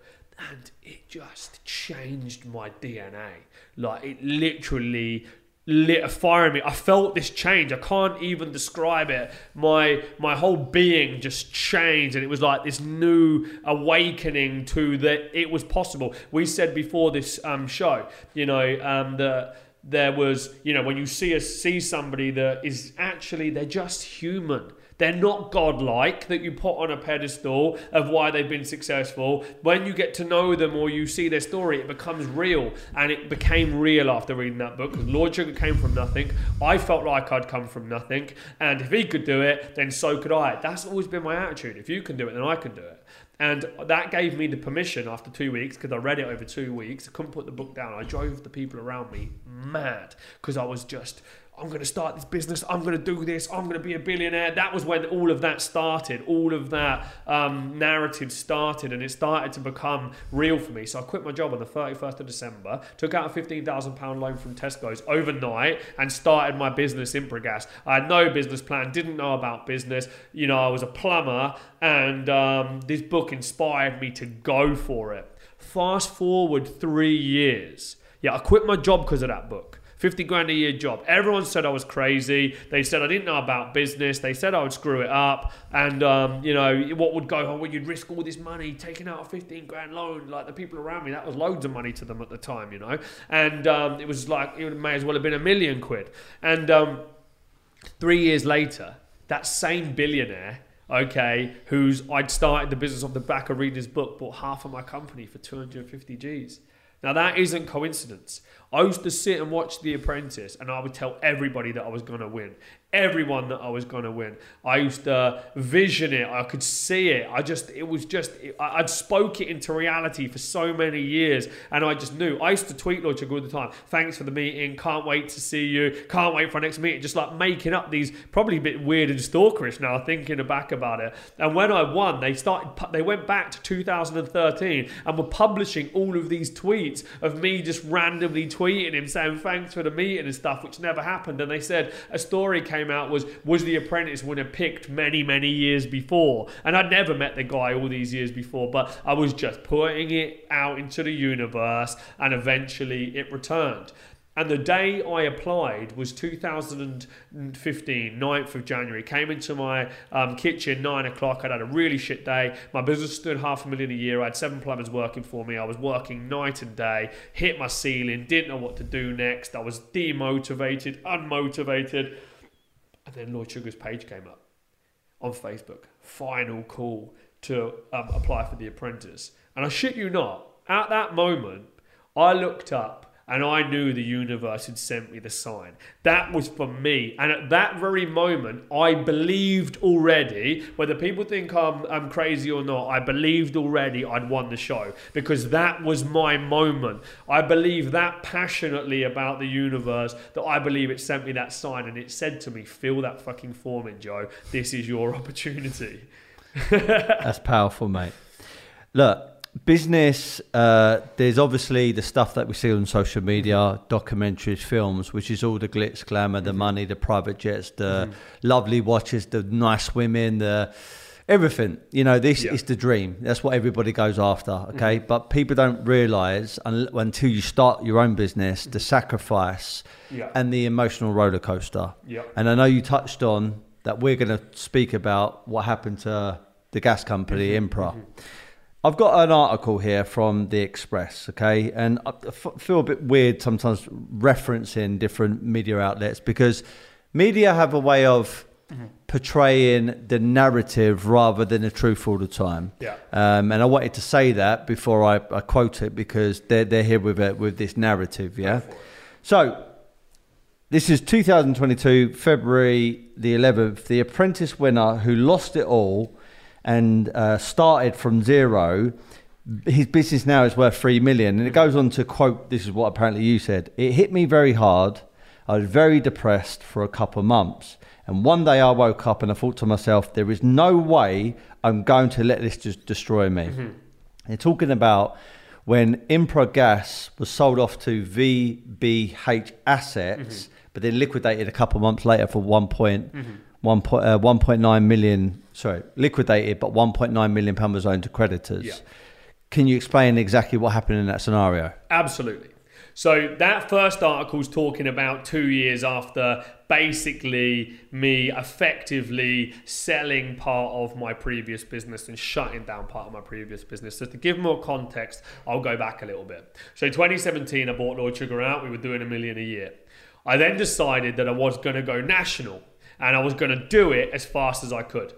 [SPEAKER 2] And it just changed my DNA. Like, it literally lit a fire in me. I felt this change. I can't even describe it. My my whole being just changed, and it was like this new awakening to that it was possible. We said before this um, show, you know, um, that there was, you know, when you see a, see somebody that is actually they're just human. They're not godlike that you put on a pedestal of why they've been successful. When you get to know them or you see their story, it becomes real. And it became real after reading that book because Lord Sugar came from nothing. I felt like I'd come from nothing. And if he could do it, then so could I. That's always been my attitude. If you can do it, then I can do it. And that gave me the permission after two weeks because I read it over two weeks. I couldn't put the book down. I drove the people around me mad because I was just, I'm going to start this business. I'm going to do this. I'm going to be a billionaire. That was when all of that started. All of that um, narrative started and it started to become real for me. So I quit my job on the 31st of December, took out a £15,000 loan from Tesco's overnight and started my business ImpraGas. I had no business plan, didn't know about business. You know, I was a plumber and um, this book inspired me to go for it. Fast forward three years. Yeah, I quit my job because of that book. 50 grand a year job. Everyone said I was crazy. They said I didn't know about business. They said I would screw it up. And, um, you know, what would go on when you'd risk all this money taking out a 15 grand loan? Like the people around me, that was loads of money to them at the time, you know. And um, it was like, it may as well have been a million quid. And um, three years later, that same billionaire okay, who's I'd started the business off the back of reading his book, bought half of my company for 250 G's. Now that isn't coincidence. I used to sit and watch The Apprentice, and I would tell everybody that I was going to win. Everyone that I was going to win. I used to vision it. I could see it. I just, it was just, I'd spoke it into reality for so many years, and I just knew. I used to tweet Lord all the time. Thanks for the meeting. Can't wait to see you. Can't wait for our next meeting. Just like making up these, probably a bit weird and stalkerish now, thinking back about it. And when I won, they started, they went back to 2013 and were publishing all of these tweets of me just randomly tweeting him saying thanks for the meeting and stuff, which never happened. And they said a story came out was was the apprentice winner picked many many years before, and I'd never met the guy all these years before, but I was just putting it out into the universe, and eventually it returned. And the day I applied was 2015, 9th of January. Came into my um, kitchen, 9 o'clock. I'd had a really shit day. My business stood half a million a year. I had seven plumbers working for me. I was working night and day, hit my ceiling, didn't know what to do next. I was demotivated, unmotivated. And then Lord Sugar's page came up on Facebook. Final call to um, apply for The Apprentice. And I shit you not, at that moment, I looked up and I knew the universe had sent me the sign. That was for me. And at that very moment, I believed already, whether people think I'm, I'm crazy or not, I believed already I'd won the show because that was my moment. I believe that passionately about the universe that I believe it sent me that sign and it said to me, fill that fucking form in, Joe. This is your opportunity.
[SPEAKER 1] That's powerful, mate. Look, business, uh, there's obviously the stuff that we see on social media, documentaries, films, which is all the glitz, glamour, the money, the private jets, the mm-hmm. lovely watches, the nice women, the everything. You know, this yeah. is the dream. That's what everybody goes after. Okay, mm-hmm. but people don't realise until you start your own business the sacrifice yeah. and the emotional roller coaster.
[SPEAKER 2] Yeah.
[SPEAKER 1] And I know you touched on that. We're going to speak about what happened to the gas company, mm-hmm. Impra. I've got an article here from the Express, okay, and I feel a bit weird sometimes referencing different media outlets because media have a way of mm-hmm. portraying the narrative rather than the truth all the time.
[SPEAKER 2] Yeah.
[SPEAKER 1] Um, and I wanted to say that before I, I quote it because they're they're here with it with this narrative. Yeah. So this is 2022, February the 11th. The Apprentice winner who lost it all and uh, started from zero. His business now is worth three million, and it goes on to quote. This is what apparently you said. It hit me very hard. I was very depressed for a couple of months. And one day I woke up and I thought to myself, there is no way I'm going to let this just destroy me. Mm-hmm. They're talking about when Impra Gas was sold off to VBH Assets, mm-hmm. but then liquidated a couple of months later for one point, mm-hmm. One point, uh, 1.9 million, sorry, liquidated, but 1.9 million pound was owned to creditors. Yeah. Can you explain exactly what happened in that scenario?
[SPEAKER 2] Absolutely. So that first article is talking about two years after basically me effectively selling part of my previous business and shutting down part of my previous business. So to give more context, I'll go back a little bit. So 2017, I bought Lord Sugar out. We were doing a million a year. I then decided that I was going to go national and I was going to do it as fast as I could.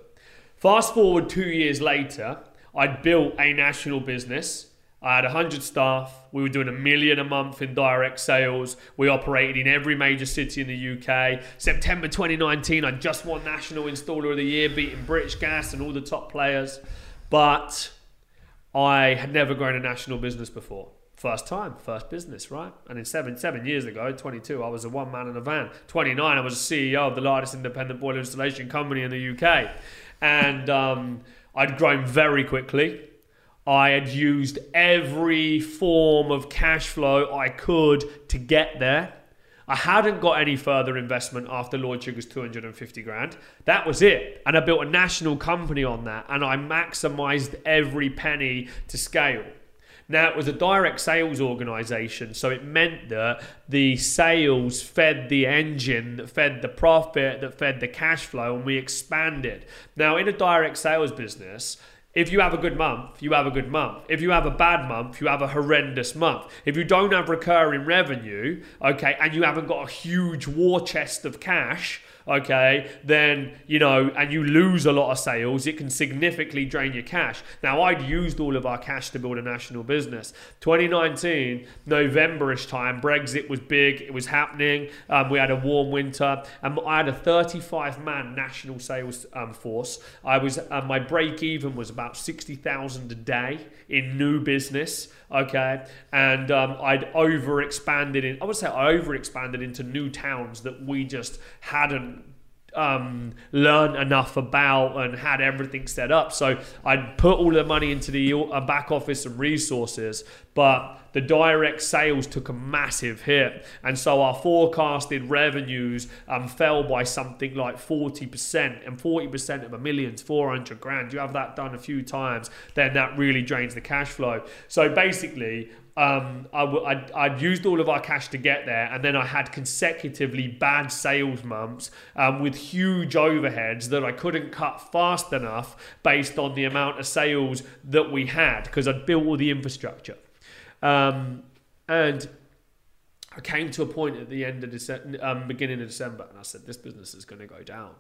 [SPEAKER 2] Fast forward two years later, I'd built a national business I had 100 staff. We were doing a million a month in direct sales. We operated in every major city in the UK. September 2019, I just won National Installer of the Year, beating British Gas and all the top players. But I had never grown a national business before. First time, first business, right? And in seven seven years ago, 22, I was a one man in a van. 29, I was a CEO of the largest independent boiler installation company in the UK. And um, I'd grown very quickly I had used every form of cash flow I could to get there. I hadn't got any further investment after Lord Sugar's 250 grand. That was it. And I built a national company on that and I maximized every penny to scale. Now, it was a direct sales organization, so it meant that the sales fed the engine, that fed the profit, that fed the cash flow, and we expanded. Now, in a direct sales business, if you have a good month, you have a good month. If you have a bad month, you have a horrendous month. If you don't have recurring revenue, okay, and you haven't got a huge war chest of cash, okay, then, you know, and you lose a lot of sales, it can significantly drain your cash. Now, I'd used all of our cash to build a national business. 2019, Novemberish time, Brexit was big, it was happening. Um, we had a warm winter, and I had a 35 man national sales um, force. I was, uh, my break even was about 60,000 a day in new business okay? And um, i'd over expanded in i would say i over expanded into new towns that we just hadn't um, learned enough about and had everything set up. So I'd put all the money into the uh, back office and resources, but the direct sales took a massive hit. And so our forecasted revenues um, fell by something like 40%. And 40% of a million's 400 grand. You have that done a few times, then that really drains the cash flow. So basically, um, I w- I'd, I'd, used all of our cash to get there, and then I had consecutively bad sales months um, with huge overheads that I couldn't cut fast enough based on the amount of sales that we had because I'd built all the infrastructure. Um, and I came to a point at the end of December, um, beginning of December, and I said, "This business is going to go down."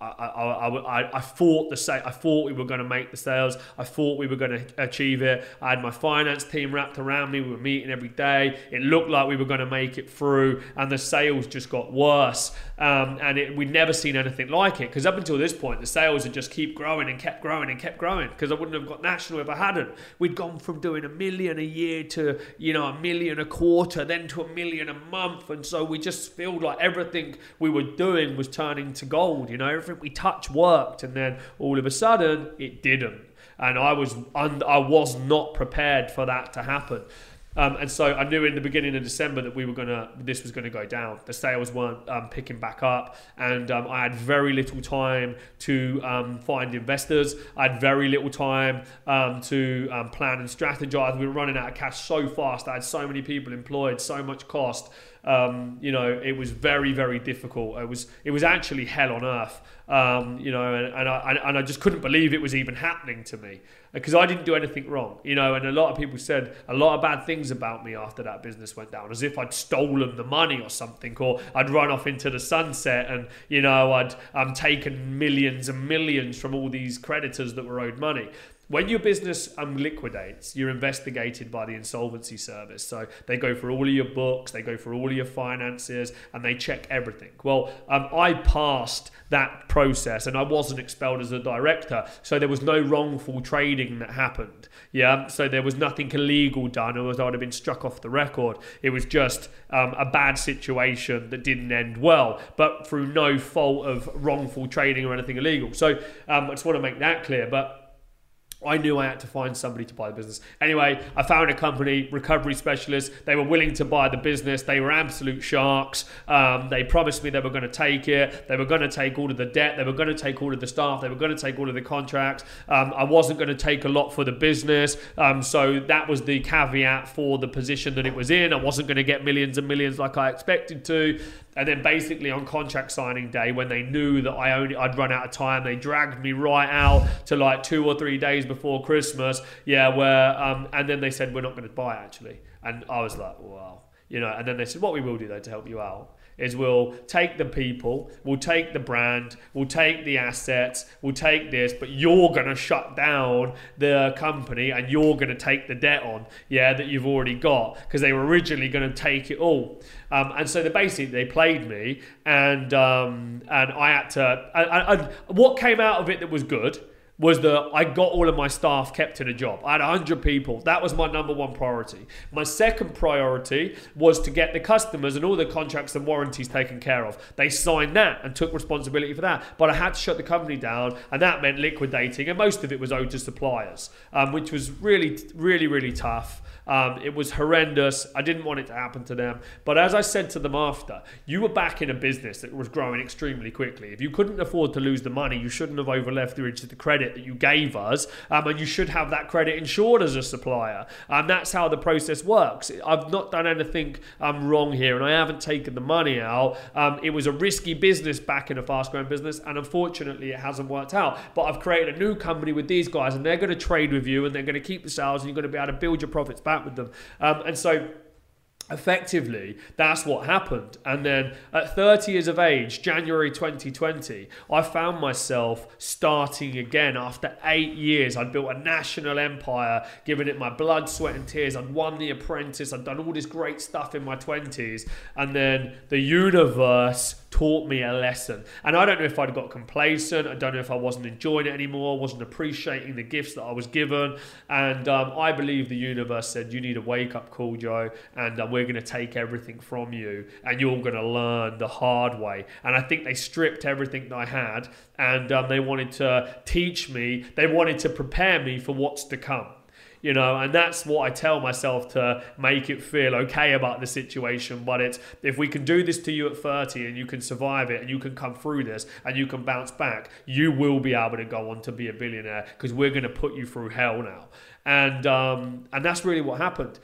[SPEAKER 2] I, I, I, I thought the sa- I thought we were going to make the sales. I thought we were going to achieve it. I had my finance team wrapped around me. We were meeting every day. It looked like we were going to make it through, and the sales just got worse. Um, and it, we'd never seen anything like it because up until this point, the sales had just keep growing and kept growing and kept growing. Because I wouldn't have got national if I hadn't. We'd gone from doing a million a year to you know a million a quarter, then to a million a month, and so we just felt like everything we were doing was turning to gold. You know, everything we touched worked, and then all of a sudden it didn't. And I was un- I was not prepared for that to happen. Um, and so I knew in the beginning of December that we were gonna, this was gonna go down. The sales weren't um, picking back up, and um, I had very little time to um, find investors. I had very little time um, to um, plan and strategize. We were running out of cash so fast. I had so many people employed, so much cost. Um, you know, it was very, very difficult. It was, it was actually hell on earth. Um, you know, and, and, I, and I just couldn't believe it was even happening to me because I didn't do anything wrong. You know, and a lot of people said a lot of bad things about me after that business went down, as if I'd stolen the money or something, or I'd run off into the sunset and you know I'd um, taken millions and millions from all these creditors that were owed money when your business um, liquidates, you're investigated by the insolvency service. So they go for all of your books, they go for all of your finances, and they check everything. Well, um, I passed that process and I wasn't expelled as a director. So there was no wrongful trading that happened. Yeah. So there was nothing illegal done, or I would have been struck off the record. It was just um, a bad situation that didn't end well, but through no fault of wrongful trading or anything illegal. So um, I just want to make that clear. But I knew I had to find somebody to buy the business. Anyway, I found a company, recovery specialists. They were willing to buy the business. They were absolute sharks. Um, they promised me they were going to take it. They were going to take all of the debt. They were going to take all of the staff. They were going to take all of the contracts. Um, I wasn't going to take a lot for the business. Um, so that was the caveat for the position that it was in. I wasn't going to get millions and millions like I expected to. And then basically on contract signing day, when they knew that I only I'd run out of time, they dragged me right out to like two or three days before Christmas. Yeah, where um, and then they said we're not going to buy actually, and I was like, wow, you know. And then they said what we will do though to help you out is we'll take the people, we'll take the brand, we'll take the assets, we'll take this, but you're going to shut down the company and you're going to take the debt on, yeah, that you've already got because they were originally going to take it all. Um, and so they basically they played me, and um, and I had to. And, and what came out of it that was good was that I got all of my staff kept in a job. I had 100 people. That was my number one priority. My second priority was to get the customers and all the contracts and warranties taken care of. They signed that and took responsibility for that. But I had to shut the company down, and that meant liquidating, and most of it was owed to suppliers, um, which was really, really, really tough. Um, it was horrendous. I didn't want it to happen to them. But as I said to them after, you were back in a business that was growing extremely quickly. If you couldn't afford to lose the money, you shouldn't have overleveraged the credit that you gave us. Um, and you should have that credit insured as a supplier. And that's how the process works. I've not done anything um, wrong here and I haven't taken the money out. Um, it was a risky business back in a fast growing business. And unfortunately, it hasn't worked out. But I've created a new company with these guys and they're going to trade with you and they're going to keep the sales and you're going to be able to build your profits back with them. Um, and so effectively that's what happened and then at 30 years of age january 2020 i found myself starting again after eight years i'd built a national empire given it my blood sweat and tears i'd won the apprentice i'd done all this great stuff in my 20s and then the universe taught me a lesson. And I don't know if I'd got complacent. I don't know if I wasn't enjoying it anymore, wasn't appreciating the gifts that I was given. And um, I believe the universe said, You need a wake up call, Joe, and uh, we're going to take everything from you, and you're going to learn the hard way. And I think they stripped everything that I had, and um, they wanted to teach me, they wanted to prepare me for what's to come you know, and that's what I tell myself to make it feel okay about the situation. But it's if we can do this to you at 30 and you can survive it and you can come through this and you can bounce back, you will be able to go on to be a billionaire because we're going to put you through hell now. And um, and that's really what happened.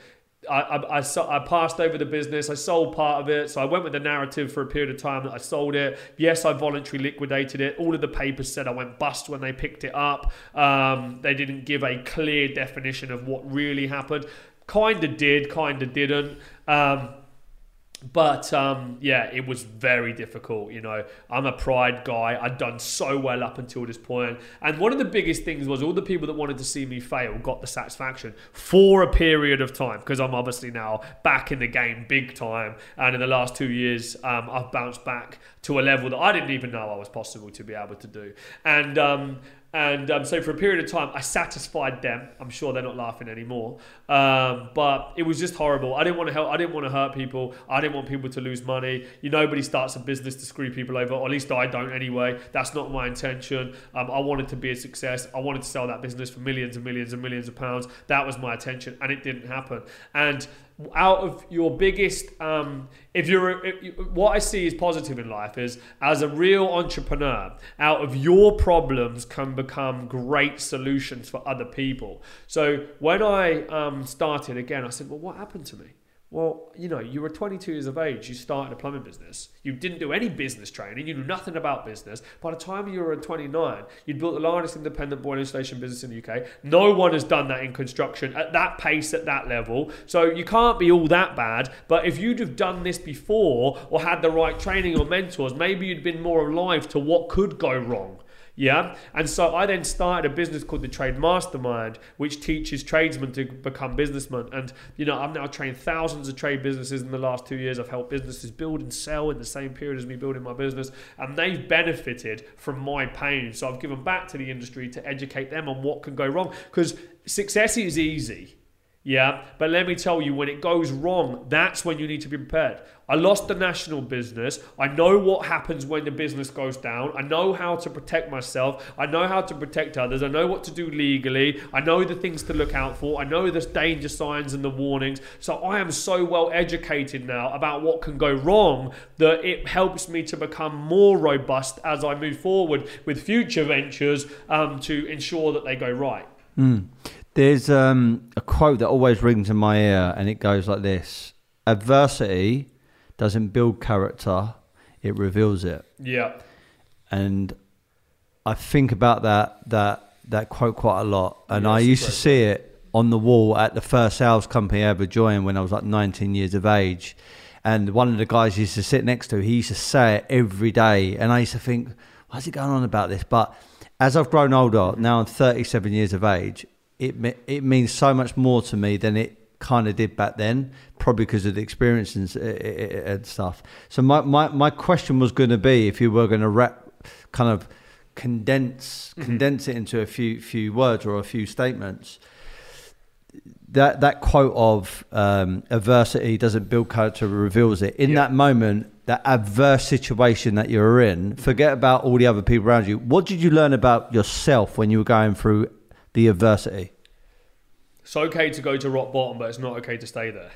[SPEAKER 2] I, I, I, I, passed over the business. I sold part of it. So I went with the narrative for a period of time that I sold it. Yes, I voluntarily liquidated it. All of the papers said I went bust when they picked it up. Um, they didn't give a clear definition of what really happened. Kind of did, kind of didn't. Um, but um, yeah, it was very difficult. You know, I'm a pride guy. I'd done so well up until this point, and one of the biggest things was all the people that wanted to see me fail got the satisfaction for a period of time because I'm obviously now back in the game big time, and in the last two years, um, I've bounced back to a level that I didn't even know I was possible to be able to do, and um, and um, so for a period of time, I satisfied them. I'm sure they're not laughing anymore. Um, but it was just horrible. I didn't want to help. I didn't want to hurt people. I didn't want people to lose money. You nobody starts a business to screw people over, or at least I don't anyway. That's not my intention. Um, I wanted to be a success. I wanted to sell that business for millions and millions and millions of pounds. That was my intention, and it didn't happen. And out of your biggest um, if you're if, what i see is positive in life is as a real entrepreneur out of your problems can become great solutions for other people. So when i um, started again i said well what happened to me well, you know, you were 22 years of age, you started a plumbing business. You didn't do any business training, you knew nothing about business. By the time you were 29, you'd built the largest independent boiler installation business in the UK. No one has done that in construction at that pace, at that level. So you can't be all that bad. But if you'd have done this before or had the right training or mentors, maybe you'd been more alive to what could go wrong. Yeah. And so I then started a business called the Trade Mastermind, which teaches tradesmen to become businessmen. And, you know, I've now trained thousands of trade businesses in the last two years. I've helped businesses build and sell in the same period as me building my business. And they've benefited from my pain. So I've given back to the industry to educate them on what can go wrong. Because success is easy. Yeah, but let me tell you, when it goes wrong, that's when you need to be prepared. I lost the national business. I know what happens when the business goes down. I know how to protect myself. I know how to protect others. I know what to do legally. I know the things to look out for. I know the danger signs and the warnings. So I am so well educated now about what can go wrong that it helps me to become more robust as I move forward with future ventures um, to ensure that they go right.
[SPEAKER 1] Mm. There's um, a quote that always rings in my ear, and it goes like this Adversity doesn't build character, it reveals it.
[SPEAKER 2] Yeah.
[SPEAKER 1] And I think about that that that quote quite a lot. And yeah, I used to see it on the wall at the first sales company I ever joined when I was like 19 years of age. And one of the guys used to sit next to, he used to say it every day. And I used to think, why's he going on about this? But as I've grown older, now I'm 37 years of age, it it means so much more to me than it kind of did back then, probably because of the experience and, and stuff. So my, my, my question was going to be if you were going to wrap, kind of condense mm-hmm. condense it into a few few words or a few statements. That that quote of um, adversity doesn't build character, reveals it. In yeah. that moment, that adverse situation that you're in, forget about all the other people around you. What did you learn about yourself when you were going through the adversity?
[SPEAKER 2] It's okay to go to rock bottom, but it's not okay to stay there.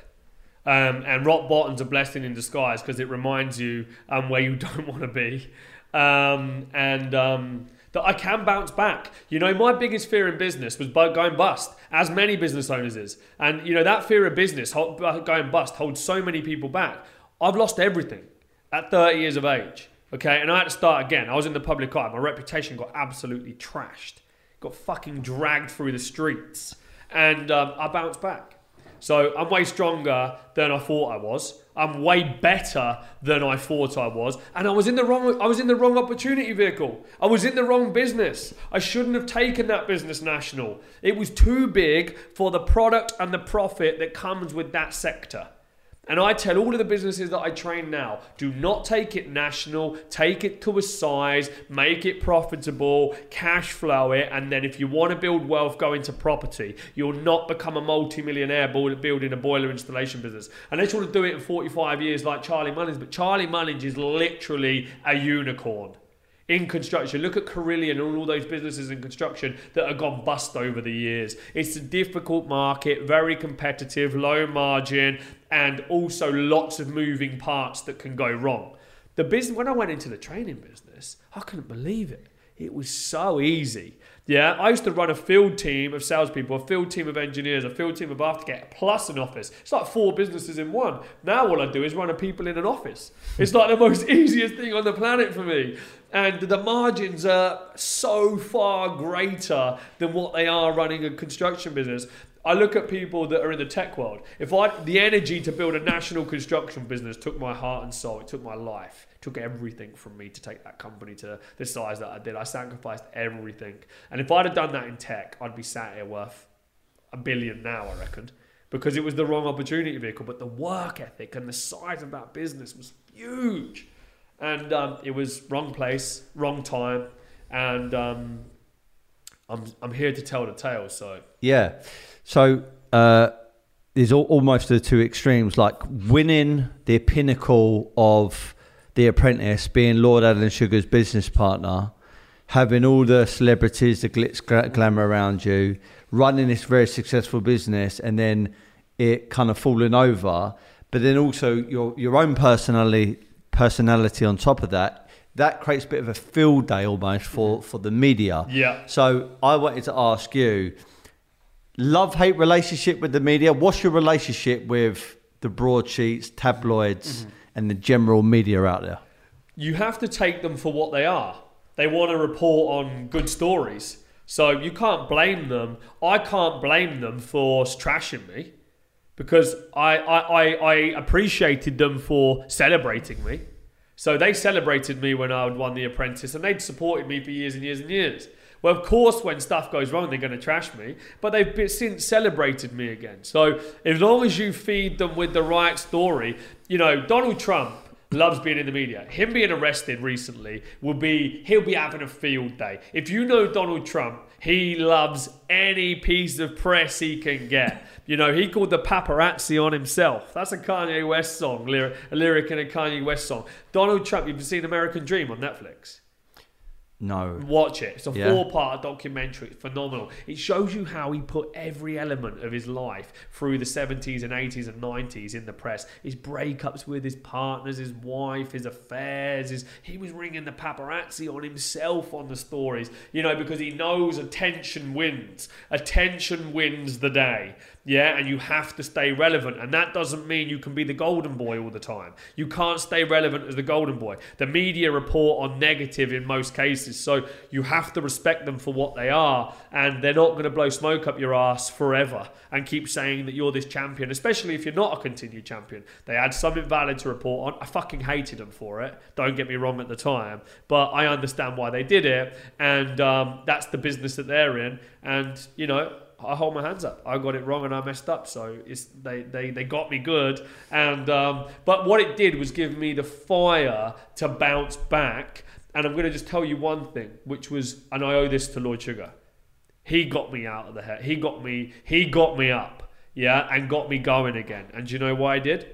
[SPEAKER 2] Um, and rock bottom's a blessing in disguise because it reminds you um, where you don't want to be. Um, and um, that I can bounce back. You know, my biggest fear in business was going bust, as many business owners is. And, you know, that fear of business going bust holds so many people back. I've lost everything at 30 years of age. Okay, and I had to start again. I was in the public eye. My reputation got absolutely trashed got fucking dragged through the streets, and um, I bounced back. So I'm way stronger than I thought I was. I'm way better than I thought I was, and I was in the wrong. I was in the wrong opportunity vehicle. I was in the wrong business. I shouldn't have taken that business national. It was too big for the product and the profit that comes with that sector. And I tell all of the businesses that I train now do not take it national, take it to a size, make it profitable, cash flow it, and then if you want to build wealth, go into property. You'll not become a multi-millionaire building a boiler installation business. Unless you want to do it in 45 years like Charlie Mullins, but Charlie Mullins is literally a unicorn in construction. Look at Carillion and all those businesses in construction that have gone bust over the years. It's a difficult market, very competitive, low margin, and also lots of moving parts that can go wrong. The business when I went into the training business, I couldn't believe it. It was so easy. Yeah, I used to run a field team of salespeople, a field team of engineers, a field team of aftercare, plus an office. It's like four businesses in one. Now all I do is run a people in an office. It's like the most easiest thing on the planet for me. And the margins are so far greater than what they are running a construction business. I look at people that are in the tech world. If I the energy to build a national construction business took my heart and soul, it took my life, it took everything from me to take that company to the size that I did. I sacrificed everything. And if I'd have done that in tech, I'd be sat here worth a billion now, I reckon. Because it was the wrong opportunity vehicle, but the work ethic and the size of that business was huge, and um, it was wrong place, wrong time, and um, I'm I'm here to tell the tale. So
[SPEAKER 1] Yeah. So uh, there's al- almost the two extremes, like winning the pinnacle of The Apprentice, being Lord Alan Sugar's business partner, having all the celebrities, the glitz glamour around you, running this very successful business, and then it kind of falling over. But then also your your own personality personality on top of that. That creates a bit of a field day almost for, for the media.
[SPEAKER 2] Yeah.
[SPEAKER 1] So I wanted to ask you, love hate relationship with the media. What's your relationship with the broadsheets, tabloids, mm-hmm. and the general media out there?
[SPEAKER 2] you have to take them for what they are. They want to report on good stories. So you can't blame them. I can't blame them for trashing me because I, I, I, I appreciated them for celebrating me. So they celebrated me when I had won The Apprentice and they'd supported me for years and years and years. Well, of course, when stuff goes wrong, they're going to trash me, but they've since celebrated me again. So as long as you feed them with the right story, you know, Donald Trump loves being in the media. Him being arrested recently will be he'll be having a field day. If you know Donald Trump, he loves any piece of press he can get. You know, he called the paparazzi on himself. That's a Kanye West song, lyric, a lyric in a Kanye West song. Donald Trump, you've seen American Dream on Netflix.
[SPEAKER 1] No.
[SPEAKER 2] Watch it. It's a
[SPEAKER 1] Yeah.
[SPEAKER 2] four part documentary. It's phenomenal. It shows you how he put every element of his life through the 70s and 80s and 90s in the press. His breakups with his partners, his wife, his affairs. His, he was ringing the paparazzi on himself on the stories, you know, because he knows attention wins. Attention wins the day. Yeah, and you have to stay relevant. And that doesn't mean you can be the golden boy all the time. You can't stay relevant as the golden boy. The media report on negative in most cases. So you have to respect them for what they are. And they're not going to blow smoke up your ass forever and keep saying that you're this champion, especially if you're not a continued champion. They had something valid to report on. I fucking hated them for it. Don't get me wrong at the time. But I understand why they did it. And um, that's the business that they're in. And, you know, I hold my hands up. I got it wrong and I messed up. So it's they they, they got me good. And um, but what it did was give me the fire to bounce back. And I'm going to just tell you one thing, which was, and I owe this to Lord Sugar. He got me out of the head. He got me. He got me up. Yeah, and got me going again. And do you know why I did?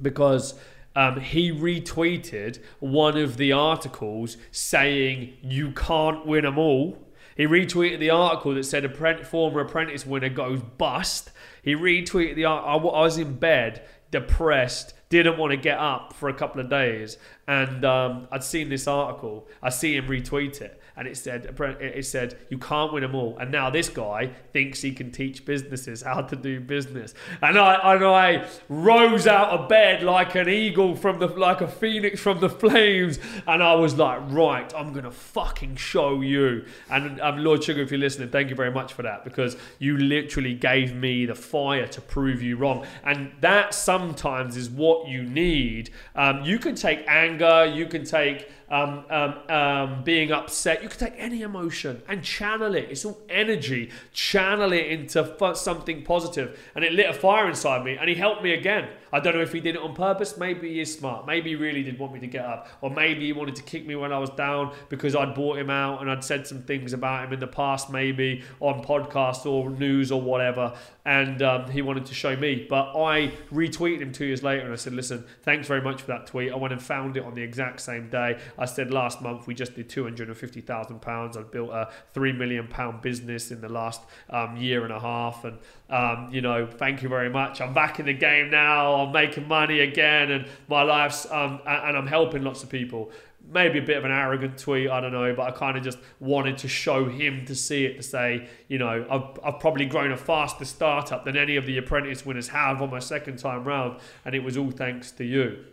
[SPEAKER 2] Because um, he retweeted one of the articles saying you can't win them all. He retweeted the article that said a former apprentice winner goes bust. He retweeted the. I, I was in bed, depressed, didn't want to get up for a couple of days, and um, I'd seen this article. I see him retweet it, and it said it said you can't win them all. And now this guy thinks he can teach businesses how to do business. And I and I rose out of bed like an eagle from the like a phoenix from the flames, and I was like, right, I'm gonna fucking show you. And Lord Sugar, if you're listening, thank you very much for that because you literally gave me the fire to prove you wrong. And that sometimes is what you need. Um, you can take anger, you can take um, um, um, being upset. You can take any emotion and channel it. It's all energy. Channel it into something positive. And it lit a fire inside me. And he helped me again. I don't know if he did it on purpose. Maybe he is smart. Maybe he really did want me to get up. Or maybe he wanted to kick me when I was down because I'd bought him out and I'd said some things about him in the past, maybe on podcasts or news or whatever. And um, he wanted to show me. But I retweeted him two years later and I said, listen, thanks very much for that tweet. I went and found it on the exact same day. I said last month we just did two hundred and fifty thousand pounds. I've built a three million pound business in the last um, year and a half, and um, you know, thank you very much. I'm back in the game now. I'm making money again, and my life's um, and I'm helping lots of people. Maybe a bit of an arrogant tweet, I don't know, but I kind of just wanted to show him to see it to say, you know, I've, I've probably grown a faster startup than any of the apprentice winners have on my second time round, and it was all thanks to you.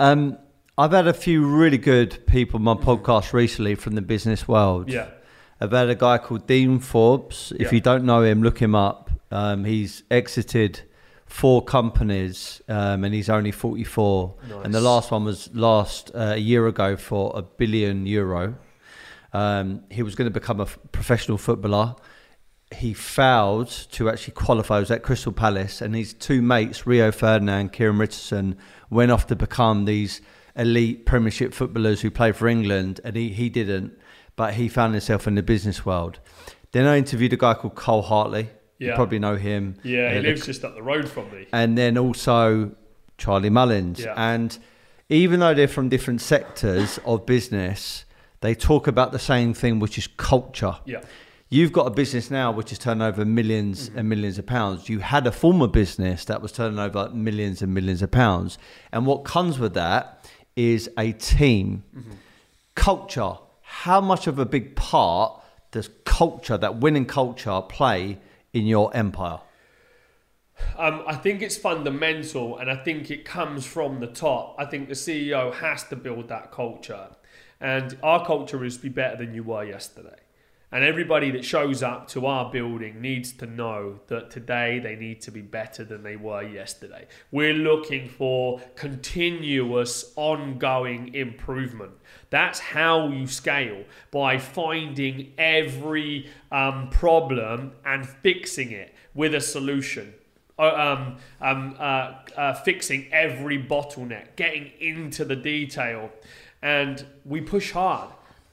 [SPEAKER 1] Um, I've had a few really good people on my podcast recently from the business world.
[SPEAKER 2] Yeah.
[SPEAKER 1] I've had a guy called Dean Forbes. If
[SPEAKER 2] Yeah.
[SPEAKER 1] you don't know him, look him up. Um, he's exited four companies, um, and he's only 44. And the last one was last uh, a year ago for a billion euro. Um, he was going to become a f- professional footballer. He failed to actually qualify. He was at Crystal Palace, and his two mates, Rio Ferdinand, Kieran Richardson, went off to become these elite Premiership footballers who play for England, and he, he didn't. But he found himself in the business world. Then I interviewed a guy called Cole Hartley. You probably know him.
[SPEAKER 2] Yeah, he
[SPEAKER 1] Uh, the
[SPEAKER 2] lives just up the road from me.
[SPEAKER 1] and then also Charlie Mullins.
[SPEAKER 2] Yeah.
[SPEAKER 1] And even though they're from different sectors of business, they talk about the same thing, which is culture.
[SPEAKER 2] Yeah.
[SPEAKER 1] You've got a business now which is turning over 1000000s
[SPEAKER 2] Mm-hmm.
[SPEAKER 1] and millions of pounds. You had a former business that was turning over millions and millions of pounds. And what comes with that is a team.
[SPEAKER 2] Mm-hmm.
[SPEAKER 1] Culture. How much of a big part does culture, that winning culture, play in your empire?
[SPEAKER 2] Um, I think it's fundamental, and I think it comes from the top. I think the CEO has to build that culture, and our culture is be better than you were yesterday. And everybody that shows up to our building needs to know that today they need to be better than they were yesterday. We're looking for continuous, ongoing improvement. That's how you scale by finding every um, problem and fixing it with a solution uh, um, um, uh, uh, fixing every bottleneck, getting into the detail, and we push hard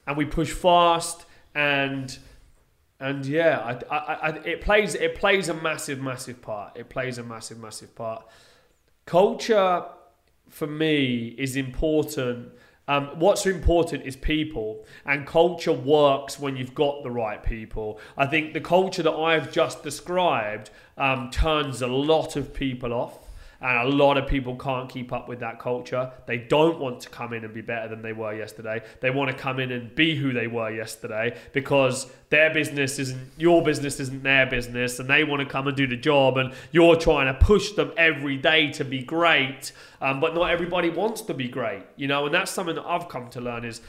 [SPEAKER 2] and we push fast, and and yeah, I, I, I, it plays it plays a massive, massive part. It plays a massive, massive part. Culture for me is important. Um, what's important is people, and culture works when you've got the right people. I think the culture that I've just described um, turns a lot of people off, and a lot of people can't keep up with that culture. They don't want to come in and be better than they were yesterday. They want to come in and be who they were yesterday because their business isn't your business, isn't their business, and they want to come and do the job. And you're trying to push them every day to be great, um, but not everybody wants to be great, you know. And that's something that I've come to learn is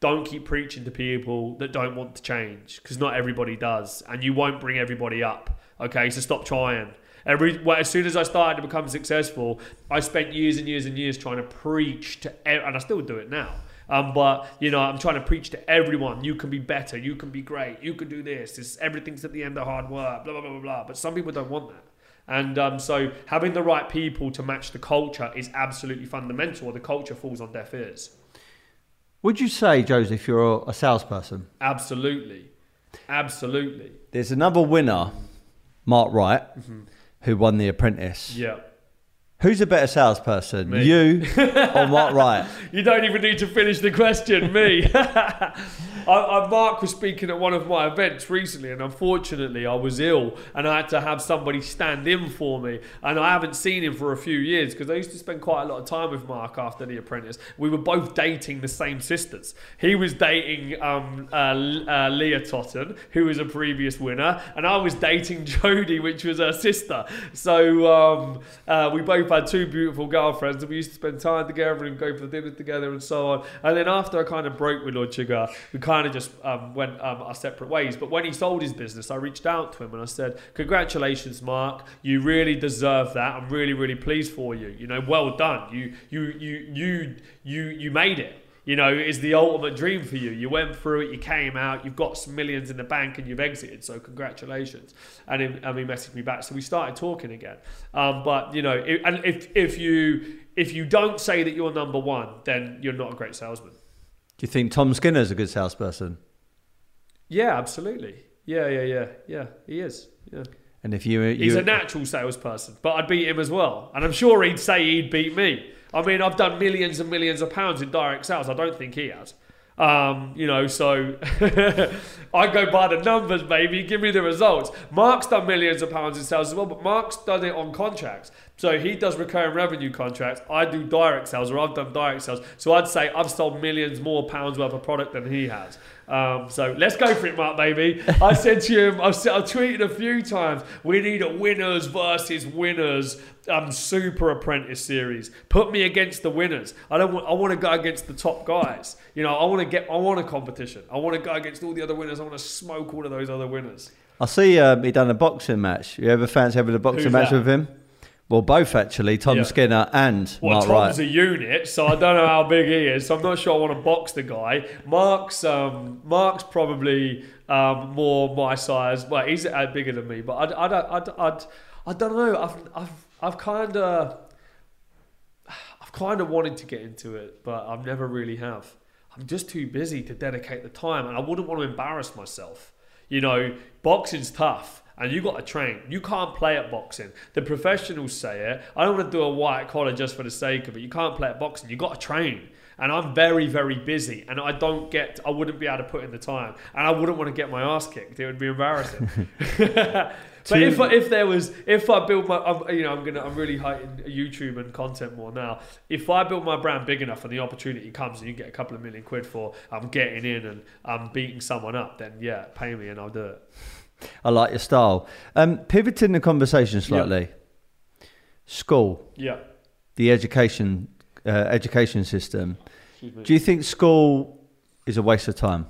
[SPEAKER 2] don't keep preaching to people that don't want to change because not everybody does, and you won't bring everybody up. Okay, so stop trying. Every well, as soon as I started to become successful, I spent years and years and years trying to preach to, and I still do it now. Um, but you know, I'm trying to preach to everyone. You can be better. You can be great. You can do this. It's, everything's at the end of hard work. Blah blah blah blah blah. But some people don't want that. And um, so having the right people to match the culture is absolutely fundamental, or the culture falls on deaf ears.
[SPEAKER 1] Would you say, Joseph, you're a salesperson?
[SPEAKER 2] Absolutely, absolutely.
[SPEAKER 1] There's another winner, Mark Wright, who won The Apprentice.
[SPEAKER 2] Yeah.
[SPEAKER 1] Who's a better salesperson,
[SPEAKER 2] Me.
[SPEAKER 1] you or Mark Wright?
[SPEAKER 2] You don't even need to finish the question, me. I, I, Mark was speaking at one of my events recently, and unfortunately, I was ill, and I had to have somebody stand in for me. And I haven't seen him for a few years because I used to spend quite a lot of time with Mark after The Apprentice. We were both dating the same sisters. He was dating um, uh, uh, Leah Totten, who was a previous winner, and I was dating Jodie, which was her sister. So um, uh, we both had two beautiful girlfriends, and we used to spend time together and go for dinner together and so on. And then after I kind of broke with Lord Sugar, we kind of just um, went um, our separate ways. But when he sold his business, I reached out to him and I said, "Congratulations, Mark! You really deserve that. I'm really, really pleased for you. You know, well done. You, you, you, you, you, you made it." you know, is the ultimate dream for you. You went through it, you came out, you've got some millions in the bank, and you've exited. So congratulations. And, he, and he messaged me back, so we started talking again. Um, but you know, if, and if if you if you don't say that you're number one, then you're not a great salesman.
[SPEAKER 1] Do you think Tom Skinner's a good salesperson?
[SPEAKER 2] Yeah, absolutely. Yeah, yeah, yeah, yeah. He is. Yeah.
[SPEAKER 1] And if you, you
[SPEAKER 2] He's a natural salesperson, but I'd beat him as well. And I'm sure he'd say he'd beat me. I mean, I've done millions and millions of pounds in direct sales. I don't think he has. Um, you know, so I go by the numbers, baby. Give me the results. Mark's done millions of pounds in sales as well, but Mark's done it on contracts. So he does recurring revenue contracts. I do direct sales, or I've done direct sales. So I'd say I've sold millions more pounds worth of product than he has. Um, so let's go for it, Mark, baby. I said to him, I've, I've tweeted a few times, we need a winners versus winners um, super apprentice series. Put me against the winners. I don't want. I want to go against the top guys. You know, I want to get. I want a competition. I want to go against all the other winners. I want to smoke all of those other winners.
[SPEAKER 1] I see um, he done a boxing match. You ever fancy having a boxing
[SPEAKER 2] Who's
[SPEAKER 1] match
[SPEAKER 2] that?
[SPEAKER 1] with him? Well, both actually, Tom
[SPEAKER 2] Yeah.
[SPEAKER 1] Skinner and Mark.
[SPEAKER 2] Well,
[SPEAKER 1] Mark
[SPEAKER 2] Tom's
[SPEAKER 1] Wright.
[SPEAKER 2] a unit, so I don't know how big he is. So I'm not sure I want to box the guy. Mark's um, Mark's probably um, more my size. Well, he's uh, bigger than me, but I, I don't. I, I, I don't know. I've I've I've kind of I've kind of wanted to get into it, but I've never really have. I'm just too busy to dedicate the time, and I wouldn't want to embarrass myself. You know, boxing's tough. And you got to train. You can't play at boxing. The professionals say it. I don't want to do a white collar just for the sake of it. You can't play at boxing. You got to train. And I'm very, very busy, and I don't get. I wouldn't be able to put in the time, and I wouldn't want to get my ass kicked. It would be embarrassing. but if I, if there was, if I build my, I'm, you know, I'm gonna, I'm really heightened YouTube and content more now. If I build my brand big enough and the opportunity comes and you get a couple of million quid for, I'm getting in and I'm beating someone up, then yeah, pay me and I'll do it.
[SPEAKER 1] I like your style. Um, pivoting the conversation slightly. School,
[SPEAKER 2] Yeah.
[SPEAKER 1] the education, uh, education system. Do you think school is a waste of time?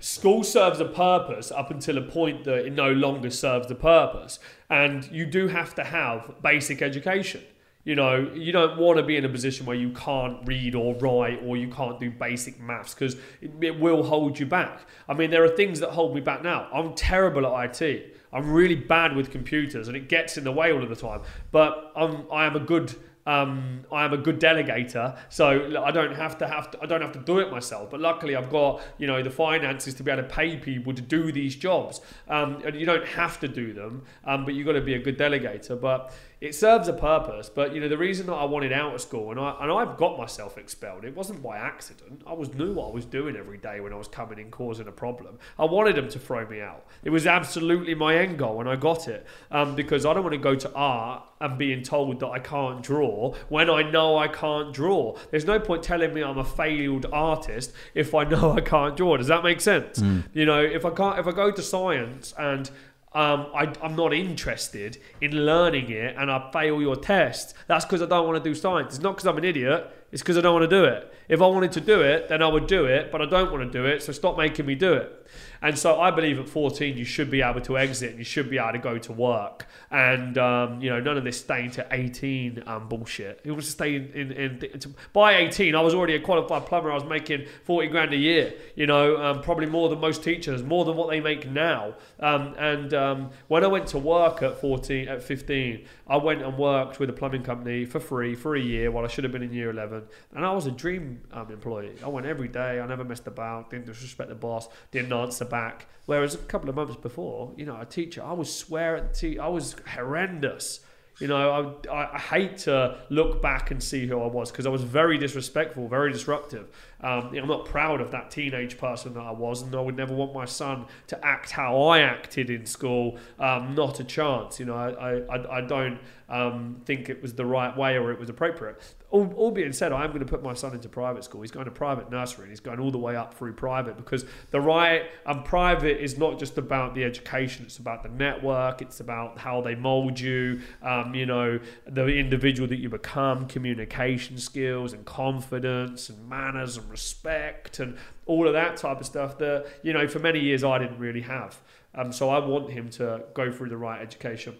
[SPEAKER 2] school serves a purpose up until a point that it no longer serves the purpose. And you do have to have basic education. You know, you don't want to be in a position where you can't read or write or you can't do basic maths because it, it will hold you back. I mean, there are things that hold me back now. I'm terrible at IT. I'm really bad with computers and it gets in the way all of the time. But I'm, I am a good um, I am a good delegator, so I don't have to have to, I don't have to do it myself. But luckily, I've got you know the finances to be able to pay people to do these jobs, um, and you don't have to do them, um, but you've got to be a good delegator. But it serves a purpose. But you know the reason that I wanted out of school, and I and I've got myself expelled. It wasn't by accident. I was knew what I was doing every day when I was coming in causing a problem. I wanted them to throw me out. It was absolutely my end goal, and I got it um, because I don't want to go to art and being told that I can't draw when I know I can't draw. There's no point telling me I'm a failed artist if I know I can't draw. Does that make sense? You know, if I can't, if I go to science and um, I, I'm not interested in learning it and I fail your test, that's because I don't want to do science. It's not because I'm an idiot. It's because I don't want to do it. If I wanted to do it, then I would do it, but I don't want to do it, so stop making me do it. And so I believe at 14 you should be able to exit and you should be able to go to work. And, um, you know, none of this staying to 18 um, bullshit. It was to stay in, in, in by 18, I was already a qualified plumber. I was making 40 grand a year, you know, um, probably more than most teachers, more than what they make now. Um, and um, when I went to work at 14, at 15, I went and worked with a plumbing company for free for a year while I should have been in year 11. And I was a dream um, employee. I went every day. I never messed about, didn't disrespect the boss, didn't answer back. Whereas a couple of months before, you know, a teacher, I would swear at the teacher, I was horrendous. You know, I, I hate to look back and see who I was because I was very disrespectful, very disruptive. Um, I'm not proud of that teenage person that I was, and I would never want my son to act how I acted in school. Um, not a chance. You know, I, I, I don't um, think it was the right way or it was appropriate. All, all being said, I am going to put my son into private school. He's going to private nursery and he's going all the way up through private because the right and private is not just about the education, it's about the network, it's about how they mold you, um, you know, the individual that you become, communication skills and confidence and manners and respect and all of that type of stuff that, you know, for many years I didn't really have. Um, so I want him to go through the right education.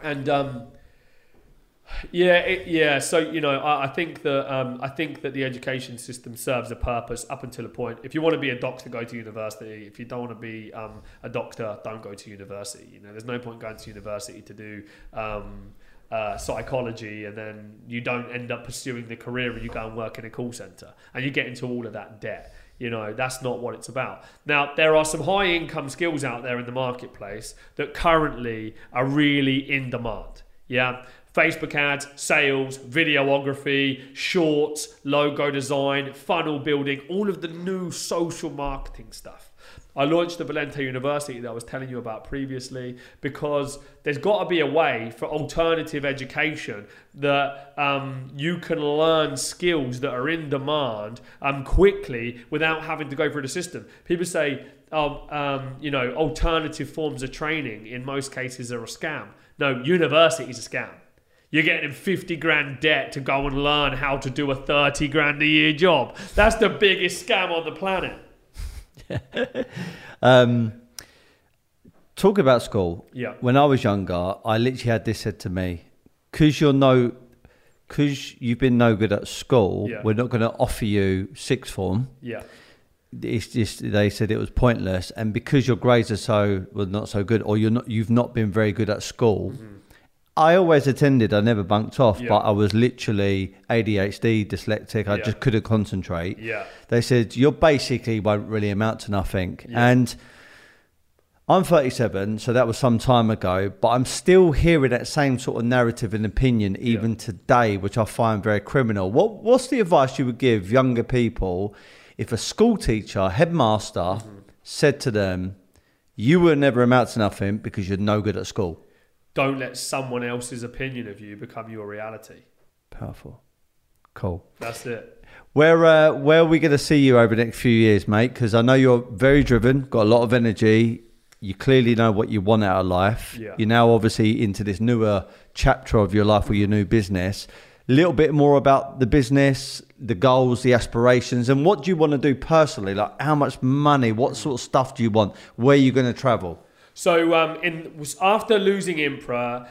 [SPEAKER 2] And um, yeah, it, yeah. So you know, I, I think that um, I think that the education system serves a purpose up until a point. If you want to be a doctor, go to university. If you don't want to be um, a doctor, don't go to university. You know, there's no point going to university to do. Uh, psychology, and then you don't end up pursuing the career, and you go and work in a call center, and you get into all of that debt. You know, that's not what it's about. Now, there are some high income skills out there in the marketplace that currently are really in demand. Yeah. Facebook ads, sales, videography, shorts, logo design, funnel building, all of the new social marketing stuff. I launched the Valente University that I was telling you about previously because there's got to be a way for alternative education that um, you can learn skills that are in demand um, quickly without having to go through the system. People say, oh, um, you know, alternative forms of training in most cases are a scam. No, university is a scam. You're getting 50 grand debt to go and learn how to do a 30 grand a year job. That's the biggest scam on the planet.
[SPEAKER 1] um, talk about school.
[SPEAKER 2] Yeah.
[SPEAKER 1] When I was younger, I literally had this said to me, because you're no, because you've been no good at school,
[SPEAKER 2] Yeah.
[SPEAKER 1] we're not going to offer you sixth form.
[SPEAKER 2] Yeah.
[SPEAKER 1] It's just they said it was pointless, and because your grades are so well not so good, or you're not you've not been very good at school. I always attended. I never bunked off.
[SPEAKER 2] Yeah.
[SPEAKER 1] but I was literally ADHD, dyslexic. I
[SPEAKER 2] Yeah.
[SPEAKER 1] just couldn't concentrate
[SPEAKER 2] Yeah.
[SPEAKER 1] they said you basically won't really amount to nothing
[SPEAKER 2] Yeah.
[SPEAKER 1] and i'm 37 so that was some time ago but i'm still hearing that same sort of narrative and opinion even today which i find very criminal what, what's the advice you would give younger people if a school teacher headmaster
[SPEAKER 2] Mm-hmm.
[SPEAKER 1] said to them you will never amount to nothing because you're no good at school
[SPEAKER 2] Don't let someone else's opinion of you become your reality.
[SPEAKER 1] powerful cool
[SPEAKER 2] That's it.
[SPEAKER 1] Where uh, where are we going to see you over the next few years, mate? Because I know you're very driven, got a lot of energy. You clearly know what you want out of life.
[SPEAKER 2] Yeah.
[SPEAKER 1] You're now obviously into this newer chapter of your life with your new business. A little bit more about the business, the goals, the aspirations, and what do you want to do personally? Like how much money, what sort of stuff do you want? Where are you going to travel?
[SPEAKER 2] So, um, in after losing Impra,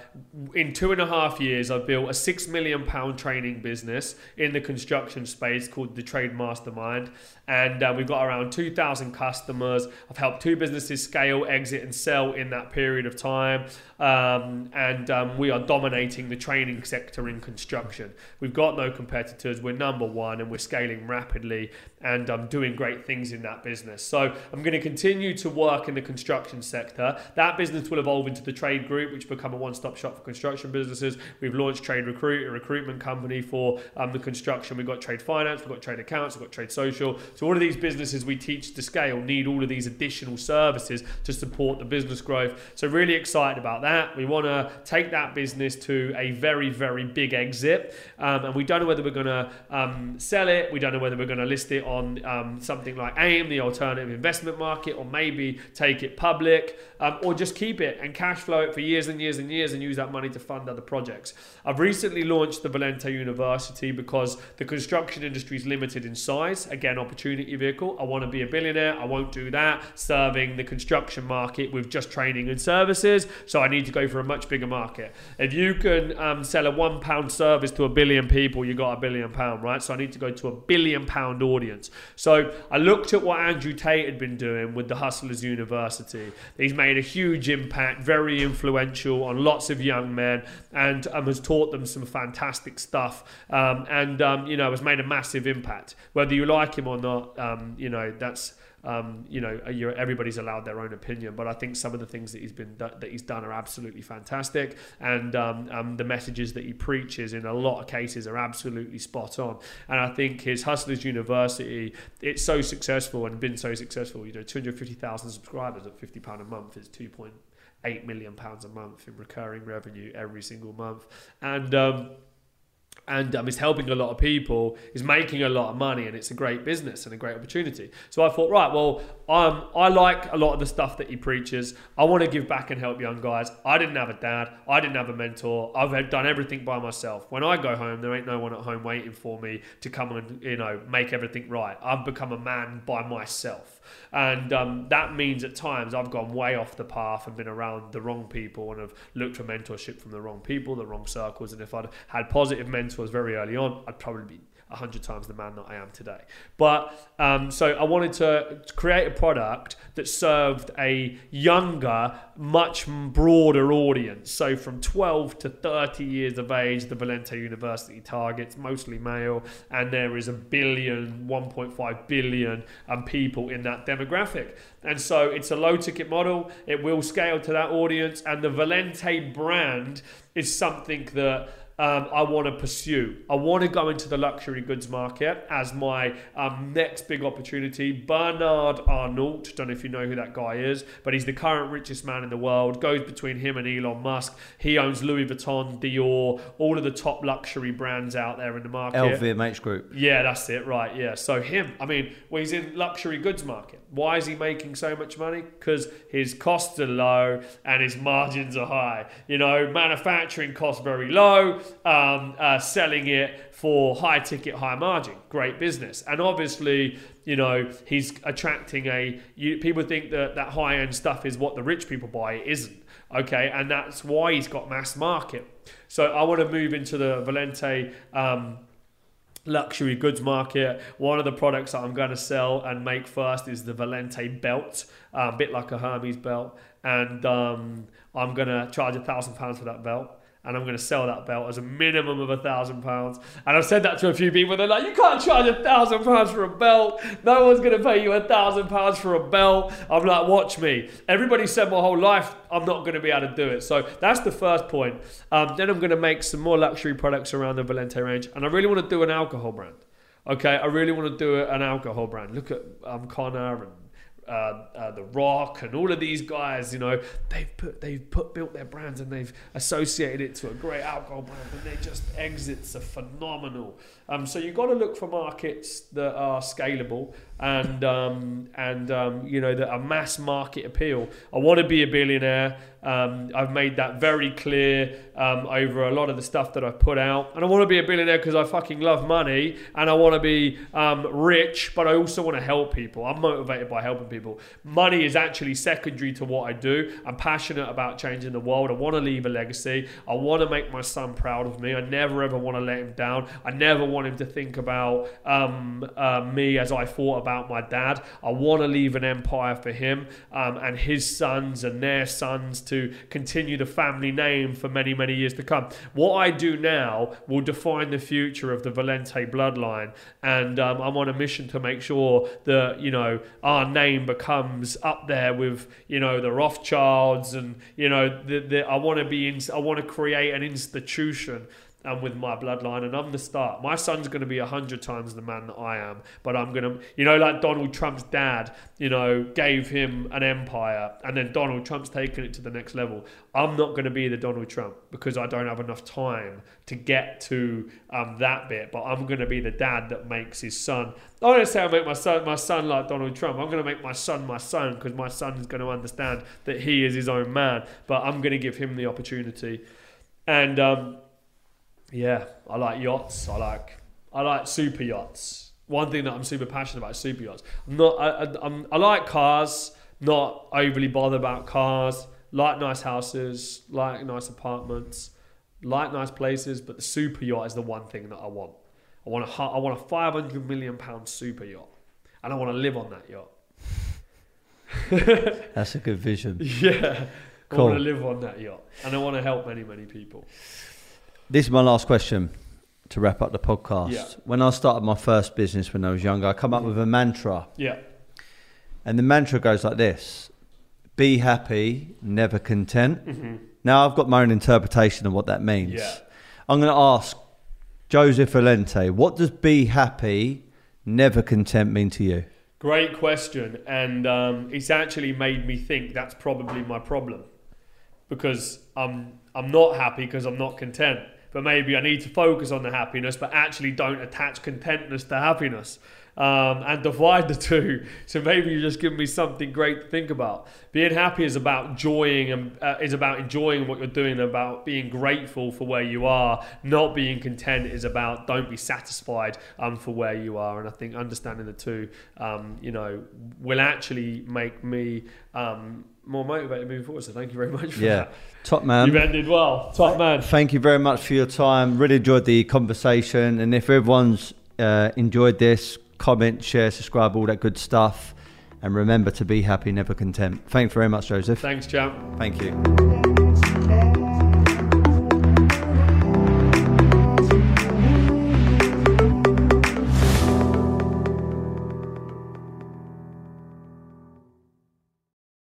[SPEAKER 2] in two and a half years, I've built a six million pound training business in the construction space called the Trade Mastermind, and uh, we've got around two thousand customers. I've helped two businesses scale, exit, and sell in that period of time, um, and um, we are dominating the training sector in construction. We've got no competitors. We're number one, and we're scaling rapidly, and um, doing great things in that business. So, I'm going to continue to work in the construction sector. That business will evolve into the trade group, which become a one-stop shop for construction businesses. We've launched Trade Recruit, a recruitment company for um, the construction. We've got trade finance, we've got trade accounts, we've got trade social. So all of these businesses we teach to scale need all of these additional services to support the business growth. So really excited about that. We want to take that business to a very, very big exit, um, and we don't know whether we're going to um, sell it. We don't know whether we're going to list it on um, something like AIM, the alternative investment market, or maybe take it public, um, or just keep it and cash flow it for years and years and years and use that money to fund other projects. I've recently launched the Valente University because the construction industry is limited in size. Again, opportunity vehicle. I want to be a billionaire. I won't do that serving the construction market with just training and services. So I need to go for a much bigger market. If you can um, sell a one pound service to a billion people, you got a billion pound, right? So I need to go to a billion pound audience. So I looked at what Andrew Tate had been doing with the Hustlers University. He's made a huge impact, very influential on lots of young men, and um, has taught them some fantastic stuff. Um, and um, you know, has made a massive impact. Whether you like him or not, um, you know, that's um, you know, everybody's allowed their own opinion, but I think some of the things that he's been that he's done are absolutely fantastic, and um, um, the messages that he preaches in a lot of cases are absolutely spot on. And I think his Hustlers University, it's so successful and been so successful. You know, 250,000 subscribers at 50 pound a month is 2.8 million pounds a month in recurring revenue every single month, and um, and um, is helping a lot of people, is making a lot of money, and it's a great business and a great opportunity. So I thought, right, well, um, I like a lot of the stuff that he preaches. I want to give back and help young guys. I didn't have a dad, I didn't have a mentor. I've done everything by myself. When I go home, there ain't no one at home waiting for me to come and you know make everything right. I've become a man by myself, and um, that means at times I've gone way off the path and been around the wrong people and have looked for mentorship from the wrong people, the wrong circles. And if I'd had positive mentors very early on, I'd probably be a hundred times the man that I am today. But um, so I wanted to create a product that served a younger, much broader audience. So from 12 to 30 years of age, the Valente University targets mostly male, and there is a billion, 1.5 billion um, people in that demographic. And so it's a low ticket model. It will scale to that audience, and the Valente brand is something that um, I want to pursue. I want to go into the luxury goods market as my um, next big opportunity. Bernard Arnault, don't know if you know who that guy is, but he's the current richest man in the world. Goes between him and Elon Musk. He owns Louis Vuitton, Dior, all of the top luxury brands out there in the market.
[SPEAKER 1] LVMH Group.
[SPEAKER 2] Yeah, that's it, right? Yeah. So him, I mean, well, he's in luxury goods market. Why is he making so much money? Because his costs are low and his margins are high. You know, manufacturing costs very low, um, uh, selling it for high ticket, high margin, great business. And obviously, you know, he's attracting a. You, people think that that high end stuff is what the rich people buy. It isn't. Okay, and that's why he's got mass market. So I want to move into the Valente. Um, luxury goods market. One of the products that I'm going to sell and make first is the Valente belt, uh, a bit like a Hermes belt, and um, I'm going to charge a thousand pounds for that belt and I'm going to sell that belt as a minimum of a thousand pounds. And I've said that to a few people. They're like, you can't charge a thousand pounds for a belt. No one's going to pay you a thousand pounds for a belt. I'm like, watch me. Everybody said my whole life I'm not going to be able to do it. So that's the first point. Um, then I'm going to make some more luxury products around the Valente range, and I really want to do an alcohol brand. Okay, I really want to do an alcohol brand. Look at um, Conor and uh, uh, the Rock and all of these guys, you know, they've put they've put built their brands and they've associated it to a great alcohol brand, and they just exits are phenomenal. Um, so you've got to look for markets that are scalable and um, and um, you know that are mass market appeal. I want to be a billionaire. Um, I've made that very clear um, over a lot of the stuff that I've put out, and I want to be a billionaire because I fucking love money and I want to be um, rich, but I also want to help people. I'm motivated by helping people. Money is actually secondary to what I do. I'm passionate about changing the world. I want to leave a legacy. I want to make my son proud of me. I never ever want to let him down. I never want him to think about um, uh, me as I thought about my dad. I want to leave an empire for him um, and his sons and their sons to continue the family name for many, many years to come. What I do now will define the future of the Valente bloodline, and um, I'm on a mission to make sure that you know our name becomes up there with you know the Rothschilds, and you know the, the I want to be in, I want to create an institution and with my bloodline, and I'm the start. My son's going to be a hundred times the man that I am, but I'm going to, you know, like Donald Trump's dad, you know, gave him an empire, and then Donald Trump's taken it to the next level. I'm not going to be the Donald Trump because I don't have enough time to get to um, that bit, but I'm going to be the dad that makes his son. I don't say I make my son my son like Donald Trump. I'm going to make my son my son because my son is going to understand that he is his own man, but I'm going to give him the opportunity, and. Um, yeah, I like yachts. I like I like super yachts. One thing that I'm super passionate about is super yachts. I'm not. I, I, I'm, I like cars. Not overly bothered about cars. Like nice houses. Like nice apartments. Like nice places. But the super yacht is the one thing that I want. I want a I want a 500 million pound super yacht, and I want to live on that yacht.
[SPEAKER 1] That's a good vision.
[SPEAKER 2] Yeah, cool. I want to live on that yacht, and I want to help many many people.
[SPEAKER 1] This is my last question to wrap up the podcast.
[SPEAKER 2] Yeah.
[SPEAKER 1] When I started my first business when I was younger, I come up with a mantra.
[SPEAKER 2] Yeah.
[SPEAKER 1] And the mantra goes like this Be happy, never content.
[SPEAKER 2] Mm-hmm.
[SPEAKER 1] Now, I've got my own interpretation of what that means.
[SPEAKER 2] Yeah.
[SPEAKER 1] I'm going to ask Joseph Valente, what does be happy, never content mean to you?
[SPEAKER 2] Great question. And um, it's actually made me think that's probably my problem because I'm, I'm not happy because I'm not content but maybe I need to focus on the happiness, but actually don't attach contentness to happiness um, and divide the two. So maybe you just give me something great to think about. Being happy is about enjoying and uh, is about enjoying what you're doing, about being grateful for where you are. Not being content is about don't be satisfied um, for where you are. And I think understanding the two, um, you know, will actually make me um, more motivated moving forward. So thank you very much for
[SPEAKER 1] yeah.
[SPEAKER 2] that.
[SPEAKER 1] Top man.
[SPEAKER 2] You've ended well. Top man.
[SPEAKER 1] Thank you very much for your time. Really enjoyed the conversation. And if everyone's uh, enjoyed this, comment, share, subscribe, all that good stuff. And remember to be happy, never content. Thanks very much, Joseph.
[SPEAKER 2] Thanks, champ.
[SPEAKER 1] Thank you.